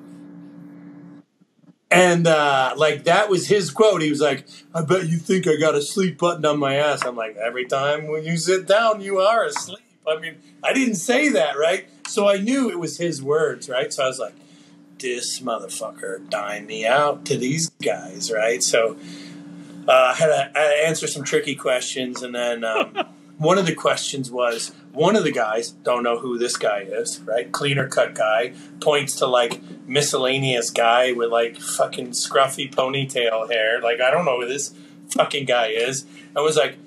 [SPEAKER 2] And uh, like that was his quote. He was like, "I bet you think I got a sleep button on my ass." I'm like, "Every time when you sit down, you are asleep." I mean, I didn't say that, right? So I knew it was his words, right? So I was like, "This motherfucker dime me out to these guys," right? So uh, I had to, I had to answer some tricky questions, and then um, one of the questions was one of the guys don't know who this guy is, right? Cleaner cut guy points to like miscellaneous guy with like fucking scruffy ponytail hair. Like I don't know who this fucking guy is. I was like,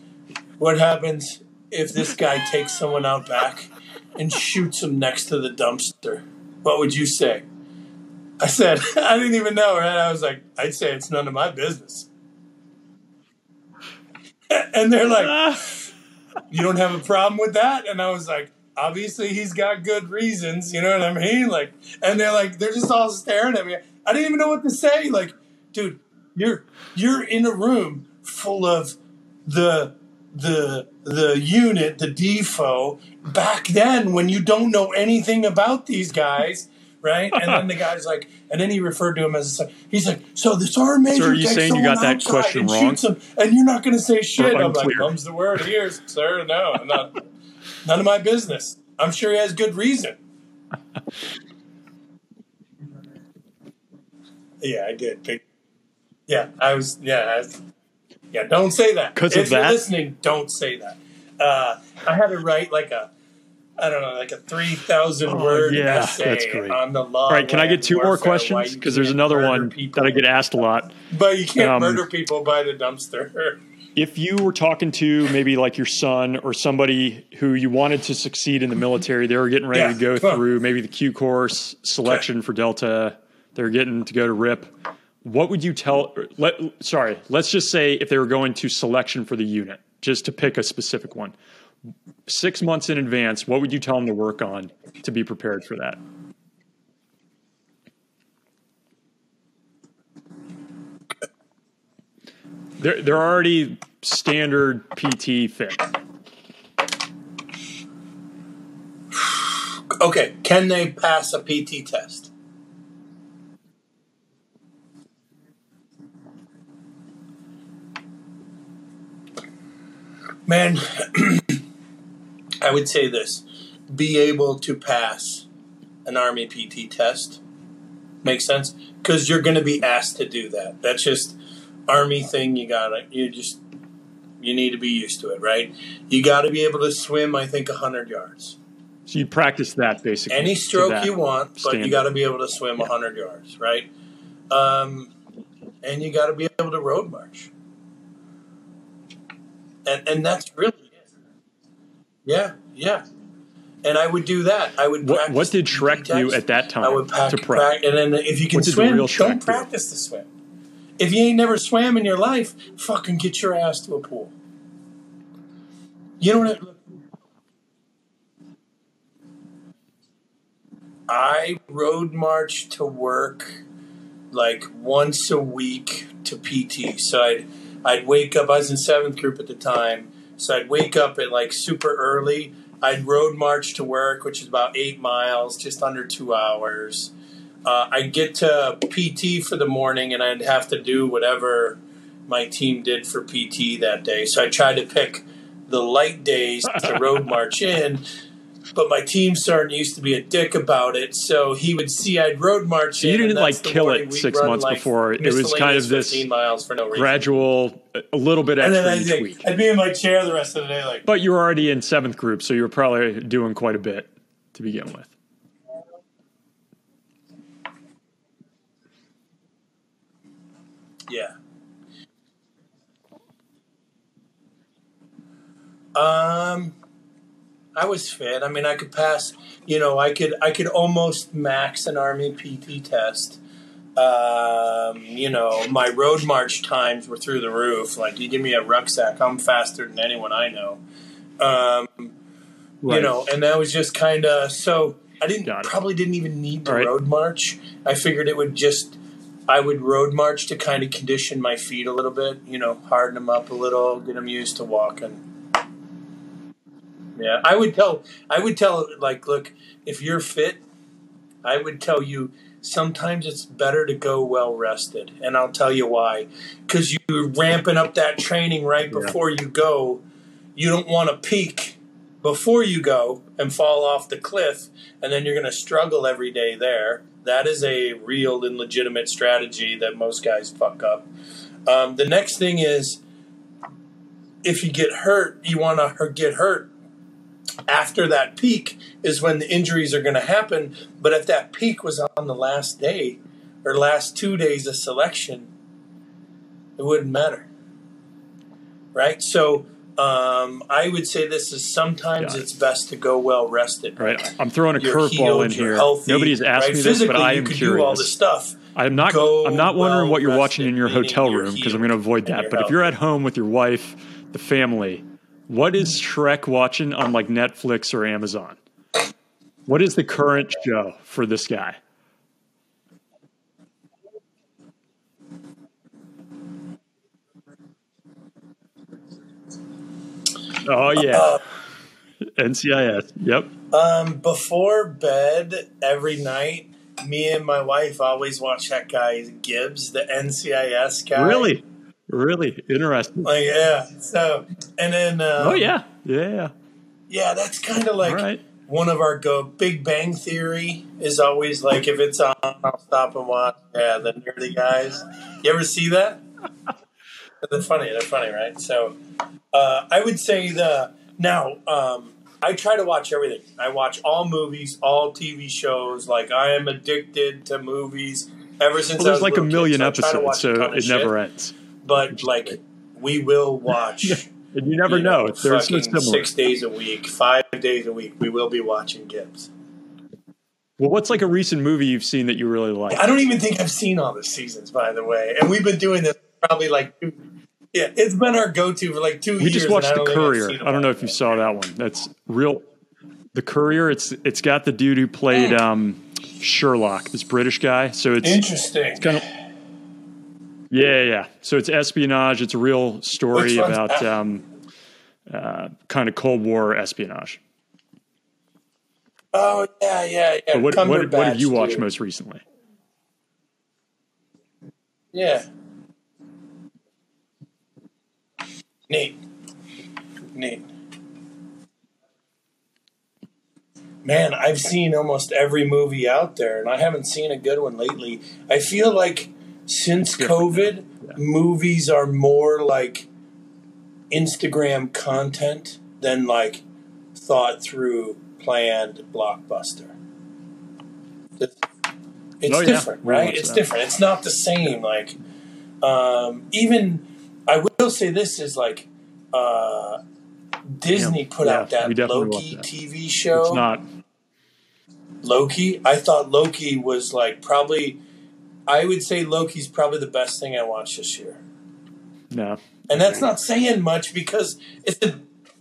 [SPEAKER 2] what happens if this guy takes someone out back and shoots him next to the dumpster? What would you say? I said, I didn't even know, right? I was like, I'd say it's none of my business. And they're like, you don't have a problem with that? And I was like, obviously he's got good reasons, you know what I mean? Like, and they're like, they're just all staring at me. I didn't even know what to say. Like, dude, you're you're in a room full of the the the unit, the defo. Back then, when you don't know anything about these guys. Right, and then the guy's like, and then he referred to him as a. He's like, so the sergeant major
[SPEAKER 1] So are you
[SPEAKER 2] takes
[SPEAKER 1] saying you got that question
[SPEAKER 2] and
[SPEAKER 1] wrong?
[SPEAKER 2] him, and you're not going to say shit. I'm like, comes the word here, sir. No, I'm not. None of my business. I'm sure he has good reason. yeah, I did. Yeah, I was. Yeah, I was, yeah. Don't say that.
[SPEAKER 1] 'Cause
[SPEAKER 2] if
[SPEAKER 1] of
[SPEAKER 2] you're
[SPEAKER 1] that?
[SPEAKER 2] listening, don't say that. Uh, I had to write like a, I don't know, like a three thousand
[SPEAKER 1] Oh,
[SPEAKER 2] word
[SPEAKER 1] yeah,
[SPEAKER 2] essay
[SPEAKER 1] that's great.
[SPEAKER 2] on the law.
[SPEAKER 1] All right, can I get two more
[SPEAKER 2] warfare, why
[SPEAKER 1] questions? Because there's another one
[SPEAKER 2] people.
[SPEAKER 1] that I get asked a lot.
[SPEAKER 2] But you can't
[SPEAKER 1] Um,
[SPEAKER 2] murder people by the dumpster.
[SPEAKER 1] If you were talking to maybe like your son or somebody who you wanted to succeed in the military, they were getting ready
[SPEAKER 2] Yeah,
[SPEAKER 1] to go through maybe the Q course selection for Delta, they're getting to go to RIP. What would you tell? Let sorry, let's just say if they were going to selection for the unit, just to pick a specific one. Six months in advance, what would you tell them to work on to be prepared for that? They're, they're already standard PT fit.
[SPEAKER 2] Okay, can they pass a PT test? Man, I would say this be able to pass an Army PT test. Makes sense? Because you're going to be asked to do that. That's just Army thing. You gotta, you just, you need to be used to it, right? You got to be able to swim, I think, 100 yards.
[SPEAKER 1] So you practice that basically.
[SPEAKER 2] Any
[SPEAKER 1] to
[SPEAKER 2] stroke
[SPEAKER 1] that
[SPEAKER 2] you want, but you got to be able to swim 100 yards, right? Um, and you got to be able to road march. And and that's really. Yeah, yeah. And I would do that. I would.
[SPEAKER 1] What,
[SPEAKER 2] practice
[SPEAKER 1] what did Shrek do at that time
[SPEAKER 2] I would pack,
[SPEAKER 1] to prep?
[SPEAKER 2] prac- and then if you can
[SPEAKER 1] What the
[SPEAKER 2] swim,
[SPEAKER 1] real
[SPEAKER 2] don't
[SPEAKER 1] do?
[SPEAKER 2] practice to swim. If you ain't never swam in your life, fucking get your ass to a pool. You know what? I, I road march to work like once a week to PT. So I'd I'd wake up. I was in seventh group at the time, so I'd wake up at like super early. I'd road march to work, which is about eight miles, just under two hours. Uh, I'd get to PT for the morning, and I'd have to do whatever my team did for PT that day. So I tried to pick the light days to road march in. But my team sergeant used to be a dick about it, so he would see I'd road march.
[SPEAKER 1] You didn't, like, kill it six months
[SPEAKER 2] like,
[SPEAKER 1] before. It was kind of this
[SPEAKER 2] no.
[SPEAKER 1] Gradual, a little bit
[SPEAKER 2] and then
[SPEAKER 1] extra
[SPEAKER 2] I'd,
[SPEAKER 1] each
[SPEAKER 2] like,
[SPEAKER 1] week.
[SPEAKER 2] I'd be in my chair the rest of the day, like
[SPEAKER 1] But you were already in seventh group, so you were probably doing quite a bit to begin with.
[SPEAKER 2] Yeah. Um, I was fit. I mean, I could pass. You know, I could. I could almost max an army PT test. Um, you know, my road march times were through the roof. Like, you give me a rucksack, I'm faster than anyone I know. Um, you know, and that was just kind of so. I didn't probably didn't even need the
[SPEAKER 1] right.
[SPEAKER 2] road march. I figured it would just. I would road march to kind of condition my feet a little bit. You know, harden them up a little, get them used to walking. Yeah, I would tell. I would tell like, look, if you're fit, I would tell you sometimes it's better to go well rested, and I'll tell you why. Because you're ramping up that training right
[SPEAKER 1] Yeah.
[SPEAKER 2] before you go. You don't want to peak before you go and fall off the cliff, and then you're going to struggle every day there. That is a real and legitimate strategy that most guys fuck up. Um, the next thing is if you get hurt, you want to get hurt after that peak is when the injuries are going to happen. But if that peak was on the last day or last two days of selection, it wouldn't matter. Right? So um, I would say this is sometimes
[SPEAKER 1] it.
[SPEAKER 2] it's best to go well rested.
[SPEAKER 1] Right. I'm throwing a curveball in here.
[SPEAKER 2] healthy,
[SPEAKER 1] Nobody's asked
[SPEAKER 2] right?
[SPEAKER 1] me this, but I am
[SPEAKER 2] do all this
[SPEAKER 1] curious.
[SPEAKER 2] stuff.
[SPEAKER 1] I'm not.
[SPEAKER 2] Go
[SPEAKER 1] I'm not wondering
[SPEAKER 2] well
[SPEAKER 1] what you're watching in your hotel room because I'm going to avoid that. But if you're at home with your wife, the family, what is Shrek watching on like Netflix or Amazon? What is the current show for this guy? Oh yeah,
[SPEAKER 2] Uh,
[SPEAKER 1] NCIS. Yep.
[SPEAKER 2] Um, before bed every night, me and my wife always watch that guy Gibbs, the NCIS guy.
[SPEAKER 1] Really, really interesting.
[SPEAKER 2] Like yeah. So and then um,
[SPEAKER 1] Oh yeah, yeah. yeah.
[SPEAKER 2] That's kind of like
[SPEAKER 1] right.
[SPEAKER 2] one of our go. Big Bang Theory is always like if it's on, I'll stop and watch. Yeah, the nerdy guys. You ever see that? They're funny. They're funny, right? So, uh, I would say the now. Um, I try to watch everything. I watch all movies, all TV shows. Like I am addicted to movies ever since.
[SPEAKER 1] Well,
[SPEAKER 2] I
[SPEAKER 1] there's
[SPEAKER 2] was
[SPEAKER 1] like a
[SPEAKER 2] kid,
[SPEAKER 1] million
[SPEAKER 2] so I try to
[SPEAKER 1] episodes,
[SPEAKER 2] a
[SPEAKER 1] so it
[SPEAKER 2] shit.
[SPEAKER 1] never ends.
[SPEAKER 2] But like, we will watch.
[SPEAKER 1] And you never
[SPEAKER 2] you
[SPEAKER 1] know. There's no
[SPEAKER 2] fucking
[SPEAKER 1] similar.
[SPEAKER 2] six days a week, five days a week. We will be watching Gibbs.
[SPEAKER 1] Well, what's like a recent movie you've seen that you really like?
[SPEAKER 2] I don't even think I've seen all the seasons, by the way. And we've been doing this probably like, two, yeah, it's been our go-to for like two
[SPEAKER 1] We
[SPEAKER 2] years.
[SPEAKER 1] We just watched The
[SPEAKER 2] I've
[SPEAKER 1] Courier. I don't know if you saw that one. That's real. The Courier. It's it's got the dude who played
[SPEAKER 2] Hmm.
[SPEAKER 1] um, Sherlock, this British guy. So it's
[SPEAKER 2] Interesting.
[SPEAKER 1] kind of yeah, yeah. So it's espionage. It's a real story about um, uh, kind of Cold War espionage.
[SPEAKER 2] Oh yeah, yeah, yeah.
[SPEAKER 1] What, what, what have you watched
[SPEAKER 2] dude.
[SPEAKER 1] most recently?
[SPEAKER 2] Yeah. Neat. Neat. Man, I've seen almost every movie out there, and I haven't seen a good one lately. I feel like since COVID,
[SPEAKER 1] Yeah.
[SPEAKER 2] movies are more like Instagram content than like thought through, planned blockbuster. It's, it's
[SPEAKER 1] Oh, yeah.
[SPEAKER 2] different, right? It's
[SPEAKER 1] so.
[SPEAKER 2] different. It's not the same. Like, um, even I will say this is like uh, Disney
[SPEAKER 1] Yeah.
[SPEAKER 2] put out that Loki
[SPEAKER 1] that.
[SPEAKER 2] TV show.
[SPEAKER 1] It's not.
[SPEAKER 2] Loki. I thought Loki was like probably. I would say Loki's probably the best thing I watched this year,
[SPEAKER 1] No.
[SPEAKER 2] and that's not saying much because it's a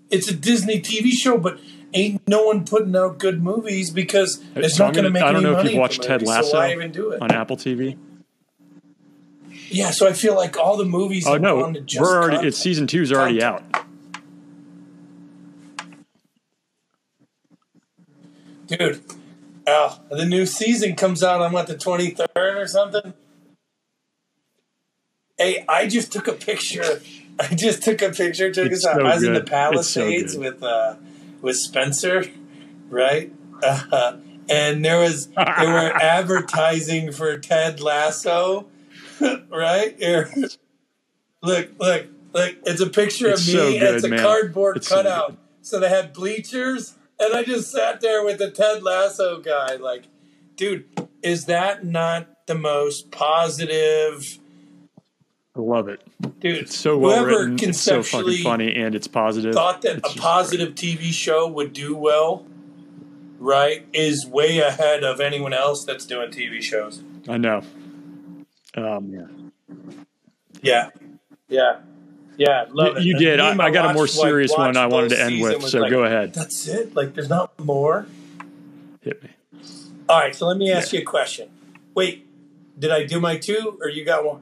[SPEAKER 2] it's a Disney TV show, but ain't no one putting out good movies because it's
[SPEAKER 1] So
[SPEAKER 2] not going to
[SPEAKER 1] gonna-
[SPEAKER 2] make
[SPEAKER 1] I don't know if you've watched Ted Lasso
[SPEAKER 2] So even do it?
[SPEAKER 1] on Apple TV.
[SPEAKER 2] Yeah, so I feel like all the movies.
[SPEAKER 1] Oh no,
[SPEAKER 2] to just
[SPEAKER 1] we're already.
[SPEAKER 2] content.
[SPEAKER 1] It's season two's already out.
[SPEAKER 2] Dude. Al, the new season comes out on what the twenty third or something. Hey, I just took a picture. I just took a picture. Took
[SPEAKER 1] It's
[SPEAKER 2] us out.
[SPEAKER 1] so
[SPEAKER 2] I was in the
[SPEAKER 1] good. It's so
[SPEAKER 2] Palisades with uh, with Spencer, right? Uh, and there was they were advertising for Ted Lasso, right? Here. Look, look, look! It's a picture
[SPEAKER 1] It's
[SPEAKER 2] of me.
[SPEAKER 1] so good,
[SPEAKER 2] it's a
[SPEAKER 1] man.
[SPEAKER 2] cardboard
[SPEAKER 1] It's
[SPEAKER 2] cutout.
[SPEAKER 1] good.
[SPEAKER 2] So they had bleachers, and I just sat there with the Ted Lasso guy. Like, dude, is that not the most positive?
[SPEAKER 1] I love it.
[SPEAKER 2] Dude,
[SPEAKER 1] It's so well written. It's so fucking funny, and it's positive.
[SPEAKER 2] thought that
[SPEAKER 1] It's
[SPEAKER 2] a
[SPEAKER 1] just
[SPEAKER 2] positive TV show would do well, right, is way ahead of anyone else that's doing TV shows.
[SPEAKER 1] I know. Um, yeah.
[SPEAKER 2] Yeah, yeah, yeah. Love it.
[SPEAKER 1] You did. I, I got a more
[SPEAKER 2] watch- like,
[SPEAKER 1] serious one I wanted to end with. So
[SPEAKER 2] like,
[SPEAKER 1] go ahead.
[SPEAKER 2] That's it. Like, there's not more.
[SPEAKER 1] Hit me.
[SPEAKER 2] All right, so let me ask you a question. Wait, did I do my two, or you got one?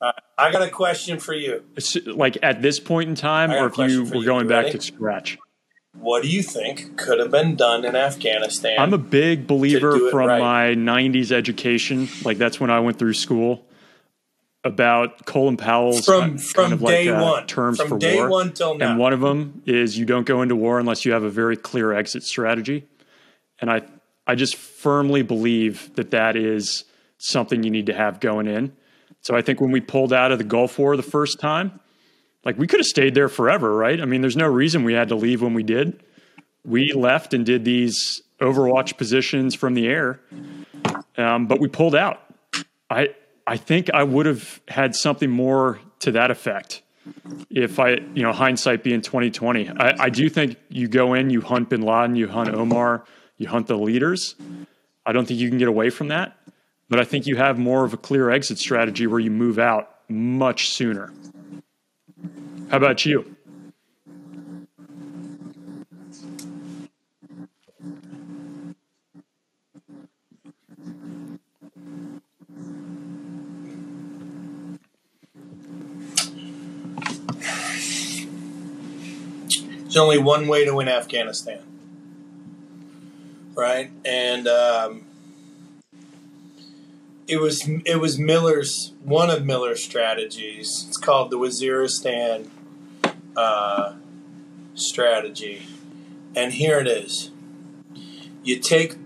[SPEAKER 2] Uh, I got a question for you.
[SPEAKER 1] It's like at this point in time, or if you were
[SPEAKER 2] you.
[SPEAKER 1] going
[SPEAKER 2] You
[SPEAKER 1] back to scratch.
[SPEAKER 2] What do you think could have been done in Afghanistan?
[SPEAKER 1] I'm a big believer from
[SPEAKER 2] right.
[SPEAKER 1] my 90s education. Like that's when I went through school about Colin Powell's
[SPEAKER 2] from
[SPEAKER 1] uh,
[SPEAKER 2] from
[SPEAKER 1] kind of
[SPEAKER 2] day
[SPEAKER 1] like, uh,
[SPEAKER 2] one.
[SPEAKER 1] terms
[SPEAKER 2] from
[SPEAKER 1] for
[SPEAKER 2] day
[SPEAKER 1] war.
[SPEAKER 2] one till now.
[SPEAKER 1] And one of them is you don't go into war unless you have a very clear exit strategy. And I, I just firmly believe that that is something you need to have going in. So I think when we pulled out of the Gulf War the first time, like we could have stayed there forever, right? I mean, there's no reason we had to leave when we did. We left and did these Overwatch positions from the air, um, but we pulled out. I I think I would have had something more to that effect if I, you know, hindsight being 2020. I, I do think you go in, you hunt Bin Laden, you hunt Omar, you hunt the leaders. I don't think you can get away from that, but I think you have more of a clear exit strategy where you move out much sooner. How about you?
[SPEAKER 2] There's only one way to win Afghanistan, right? And um, it was it was Miller's one of Miller's strategies. It's called the Waziristan uh, strategy. And here it is. You take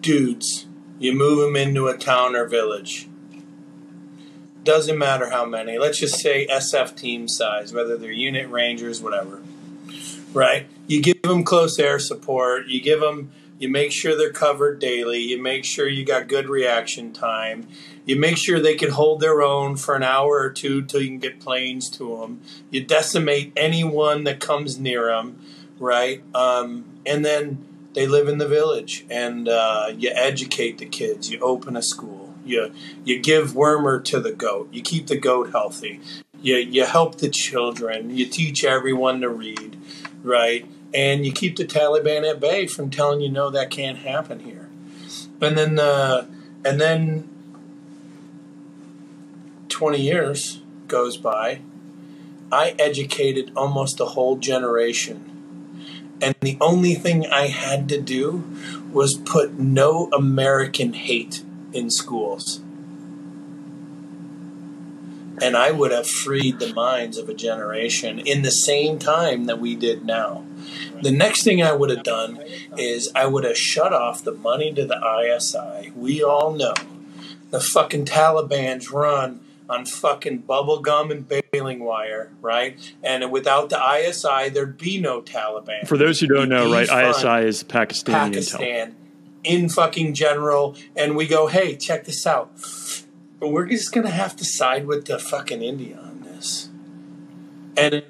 [SPEAKER 2] dudes, you move them into a town or village. Doesn't matter how many. Let's just say SF team size, whether they're unit rangers, whatever. Right? You give them close air support. You give them, you make sure they're covered daily. You make sure you got good reaction time. You make sure they can hold their own for an hour or two till you can get planes to them. You decimate anyone that comes near them, right? Um, and then they live in the village, and uh, you educate the kids. You open a school. You you give wormer to the goat. You keep the goat healthy. You you help the children. You teach everyone to read, right? And you keep the Taliban at bay from telling you no, that can't happen here. And then uh, and then 20 years goes by, I educated almost a whole generation. And the only thing I had to do was put no American hate in schools. And I would have freed the minds of a generation in the same time that we did now. The next thing I would have done is I would have shut off the money to the ISI. We all know the fucking Taliban's run on fucking bubble gum and baling wire, right? And without the ISI, there'd be no Taliban.
[SPEAKER 1] For those who don't know, right, ISI is Pakistani intel.
[SPEAKER 2] Pakistan in fucking general, and we go, hey, check this out. But we're just gonna have to side with the fucking India on this. And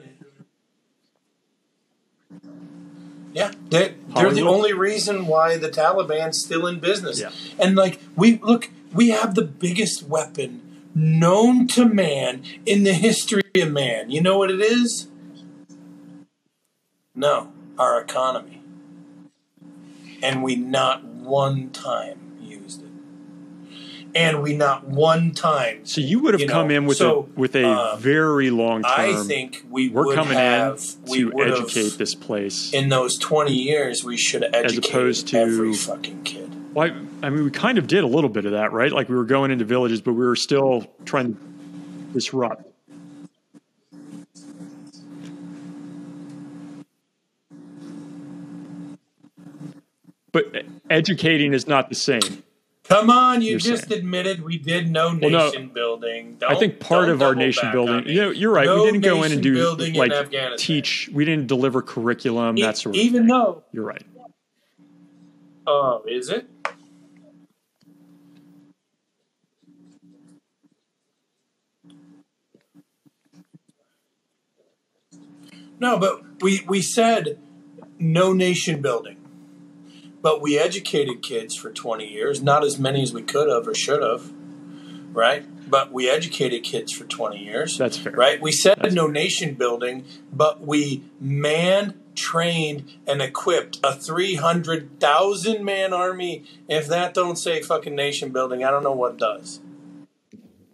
[SPEAKER 2] yeah, they, they're the only reason why the Taliban's still in business.
[SPEAKER 1] Yeah.
[SPEAKER 2] And like we look, we have the biggest weapon known to man in the history of man. You know what it is? No, our economy. And we not one time. And we not one time.
[SPEAKER 1] So you would have
[SPEAKER 2] You know,
[SPEAKER 1] come in with
[SPEAKER 2] so,
[SPEAKER 1] a with a
[SPEAKER 2] uh,
[SPEAKER 1] very long term.
[SPEAKER 2] I think we
[SPEAKER 1] we're
[SPEAKER 2] would
[SPEAKER 1] coming
[SPEAKER 2] have
[SPEAKER 1] in
[SPEAKER 2] we
[SPEAKER 1] to educate this place.
[SPEAKER 2] in those 20 years we should have educated
[SPEAKER 1] opposed to-
[SPEAKER 2] every fucking kid.
[SPEAKER 1] Why? I mean, we kind of did a little bit of that, right? Like we were going into villages, but we were still trying to disrupt. But educating is not the same.
[SPEAKER 2] Come on, you
[SPEAKER 1] You're
[SPEAKER 2] just
[SPEAKER 1] saying.
[SPEAKER 2] admitted we did no
[SPEAKER 1] Well, no,
[SPEAKER 2] nation building.
[SPEAKER 1] I think
[SPEAKER 2] Don't-
[SPEAKER 1] part
[SPEAKER 2] don't
[SPEAKER 1] of our nation building, you know, you're right.
[SPEAKER 2] No
[SPEAKER 1] we didn't go in and do
[SPEAKER 2] building in
[SPEAKER 1] like
[SPEAKER 2] Afghanistan.
[SPEAKER 1] teach. We didn't deliver curriculum,
[SPEAKER 2] E-
[SPEAKER 1] that sort of
[SPEAKER 2] even
[SPEAKER 1] thing.
[SPEAKER 2] though,
[SPEAKER 1] You're right.
[SPEAKER 2] oh, is it? No, but we we said no nation building, but we educated kids for twenty years. Not as many as we could have or should have, right? But we educated kids for twenty years.
[SPEAKER 1] That's fair.
[SPEAKER 2] Right? We said
[SPEAKER 1] That's
[SPEAKER 2] no nation building, but we manned, trained, and equipped a 300,000 man army. If that don't say fucking nation building, I don't know what does.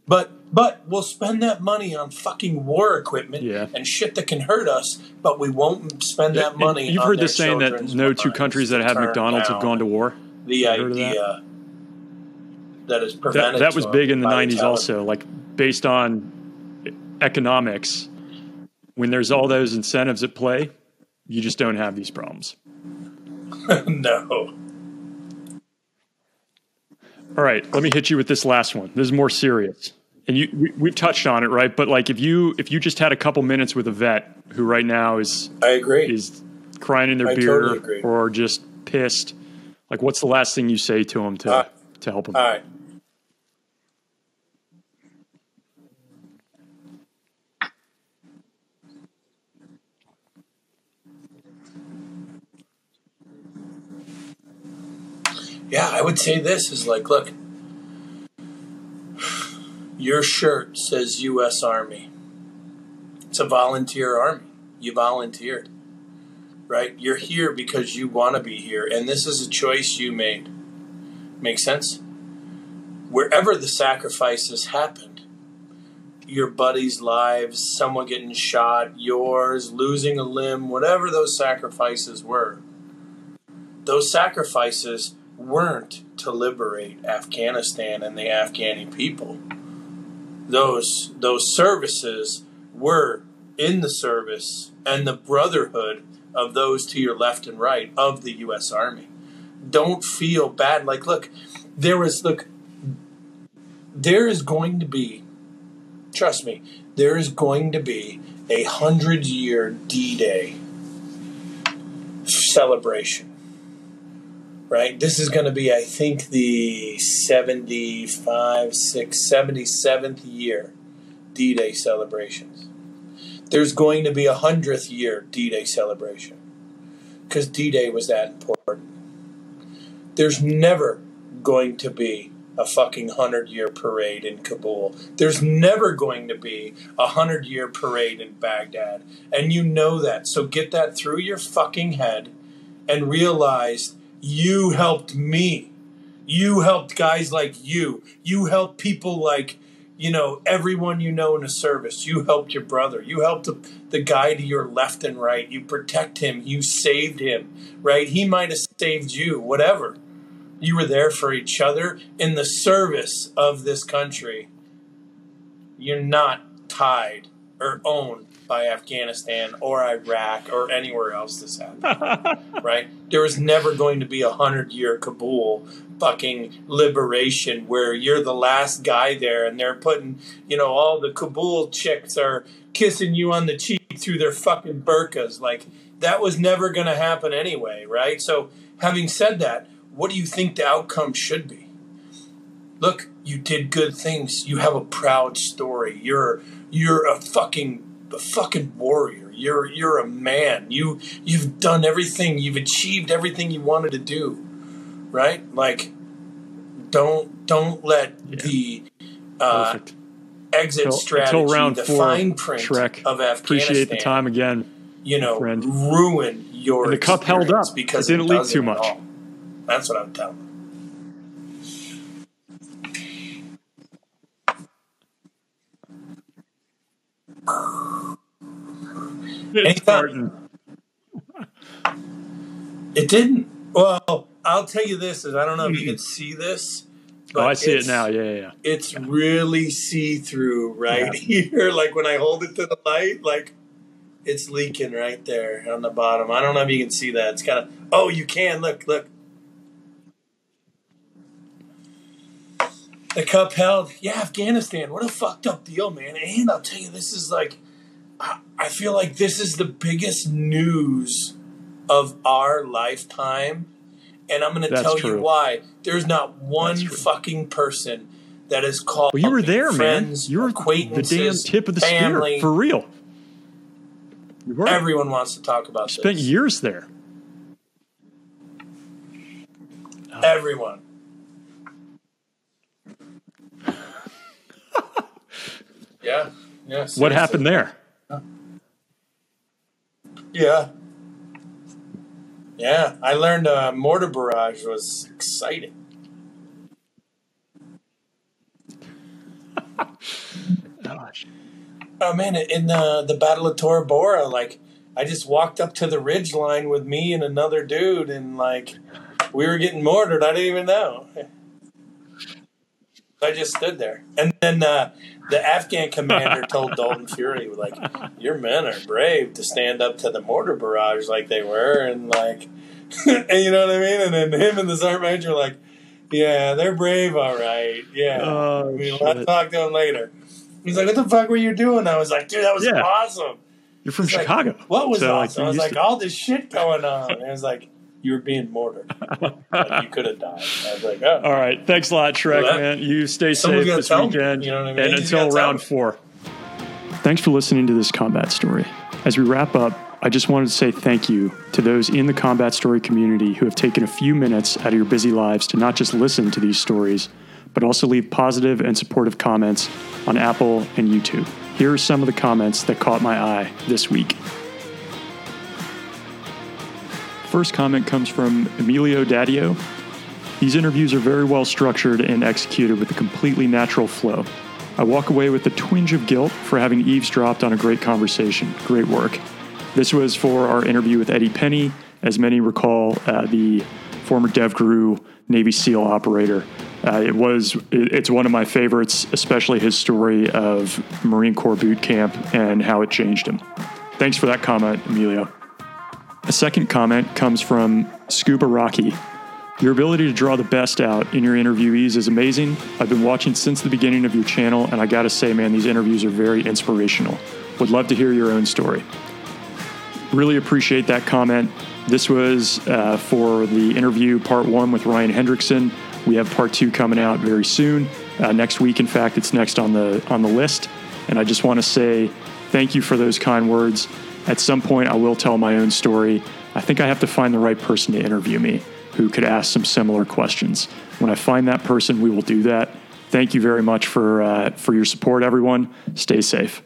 [SPEAKER 2] But but we'll spend that money on fucking war equipment
[SPEAKER 1] Yeah.
[SPEAKER 2] and shit that can hurt us, but we won't spend that money
[SPEAKER 1] You've heard the saying that no two countries that have McDonald's have gone to war.
[SPEAKER 2] The
[SPEAKER 1] of that?
[SPEAKER 2] idea that is prevented.
[SPEAKER 1] that was big in the 90s
[SPEAKER 2] Taliban.
[SPEAKER 1] also, like based on economics. When there's all those incentives at play, you just don't have these problems.
[SPEAKER 2] no.
[SPEAKER 1] All right, let me hit you with this last one. This is more serious. And you we, we've touched on it, right? But like if you if you just had a couple minutes with a vet who right now is
[SPEAKER 2] I agree.
[SPEAKER 1] is crying in their
[SPEAKER 2] I
[SPEAKER 1] beer
[SPEAKER 2] totally
[SPEAKER 1] or just pissed, like what's the last thing you say to him to
[SPEAKER 2] Uh,
[SPEAKER 1] to help him?
[SPEAKER 2] All right. Yeah, I would say this is like, look, your shirt says U.S. Army. It's a volunteer army. You volunteered, right? You're here because you want to be here, and this is a choice you made. Make sense? Wherever the sacrifices happened, your buddies' lives, someone getting shot, yours, losing a limb, whatever those sacrifices were, those sacrifices weren't to liberate Afghanistan and the Afghani people. Those those services were in the service and the brotherhood of those to your left and right of the U.S. Army. Don't feel bad. Like, look, there was, look, there is going to be, trust me, there is going to be a hundred year D Day celebration. Right? This is going to be, I think, the 75, 6, 77th year D Day celebrations. There's going to be a hundredth year D Day celebration because D Day was that important. There's never going to be a fucking hundred year parade in Kabul. There's never going to be a hundred year parade in Baghdad. And you know that. So get that through your fucking head and realize you helped me. You helped guys like you. You helped people like, you know, everyone you know in a service. You helped your brother. You helped the, the guy to your left and right. You protect him. You saved him, right? He might have saved you, whatever you were there for each other in the service of this country. You're not tied or owned by Afghanistan or Iraq or anywhere else this happened. right? There was never going to be a hundred year Kabul fucking liberation where you're the last guy there and they're putting, you know, all the Kabul chicks are kissing you on the cheek through their fucking burqas. Like, that was never going to happen anyway, right? So, having said that, what do you think the outcome should be? Look, you did good things. You have a proud story. You're you're a fucking a fucking warrior. You're you're a man. You you've done everything. You've achieved everything you wanted to do. Right? Like don't don't let yeah. the uh, exit until, strategy, until round the four, fine print Shrek. of Afghanistan.
[SPEAKER 1] Appreciate the time again.
[SPEAKER 2] You know, friend. ruin your
[SPEAKER 1] and the cup held up because it didn't it leak too much. All.
[SPEAKER 2] That's what I'm telling them. Anytime. It didn't. Well, I'll tell you this: is I don't know if you can see this.
[SPEAKER 1] oh, I see it now. Yeah, yeah, yeah.
[SPEAKER 2] It's really see through right yeah. here. Like when I hold it to the light, like it's leaking right there on the bottom. I don't know if you can see that. It's kind of. Oh, you can. Look, look. the cup held. Yeah, Afghanistan. What a fucked up deal, man. And I'll tell you, this is like, I feel like this is the biggest news of our lifetime. And I'm going to tell true. you why. There's not one fucking person that has called.
[SPEAKER 1] Well, you were there, friends, man. You were the damn tip of the family, spear for real.
[SPEAKER 2] Everyone wants to talk about.
[SPEAKER 1] You spent years there.
[SPEAKER 2] Everyone. Yeah. Yeah.
[SPEAKER 1] What happened there?
[SPEAKER 2] Yeah. Yeah. I learned uh, mortar barrage was exciting. Gosh. Oh man, in the the Battle of Tora Bora, like I just walked up to the ridge line with me and another dude, and like we were getting mortared. I didn't even know. I just stood there, and then uh, the Afghan commander told Dalton Fury, like, "Your men are brave to stand up to the mortar barrage like they were," and like, and you know what I mean. And then him and the sergeant major like, "Yeah, they're brave, all right. Yeah, oh, I mean, we'll talk to him later." He's like, "What the fuck were you doing?" I was like, "Dude, that was yeah. awesome."
[SPEAKER 1] You're from He's Chicago.
[SPEAKER 2] Like, what was so, awesome? Like, I was like, to- all this shit going on. And I was like, you were being mortared. like you could have died. I was like, oh.
[SPEAKER 1] All right. Thanks a lot, Shrek, well, that, man. You stay safe this weekend. Me, you know I mean? And until round four. Thanks for listening to this combat story. As we wrap up, I just wanted to say thank you to those in the combat story community who have taken a few minutes out of your busy lives to not just listen to these stories, but also leave positive and supportive comments on Apple and YouTube. Here are some of the comments that caught my eye this week. First comment comes from Emilio Daddio. These interviews are very well structured and executed with a completely natural flow. I walk away with a twinge of guilt for having eavesdropped on a great conversation. Great work. This was for our interview with Eddie Penny. As many recall, uh, the former DevGru Navy SEAL operator. Uh, it was it's one of my favorites, especially his story of Marine Corps boot camp and how it changed him. thanks for that comment, Emilio. A second comment comes from Scuba Rocky. Your ability to draw the best out in your interviewees is amazing. I've been watching since the beginning of your channel, and I gotta say, man, these interviews are very inspirational. Would love to hear your own story. Really appreciate that comment. This was uh, for the interview part one with Ryan Hendrickson. We have part two coming out very soon. Uh, next week, in fact, it's next on the on the list. And I just want to say thank you for those kind words. At some point, I will tell my own story. I think I have to find the right person to interview me who could ask some similar questions. When I find that person, we will do that. Thank you very much for uh, for your support, everyone. Stay safe.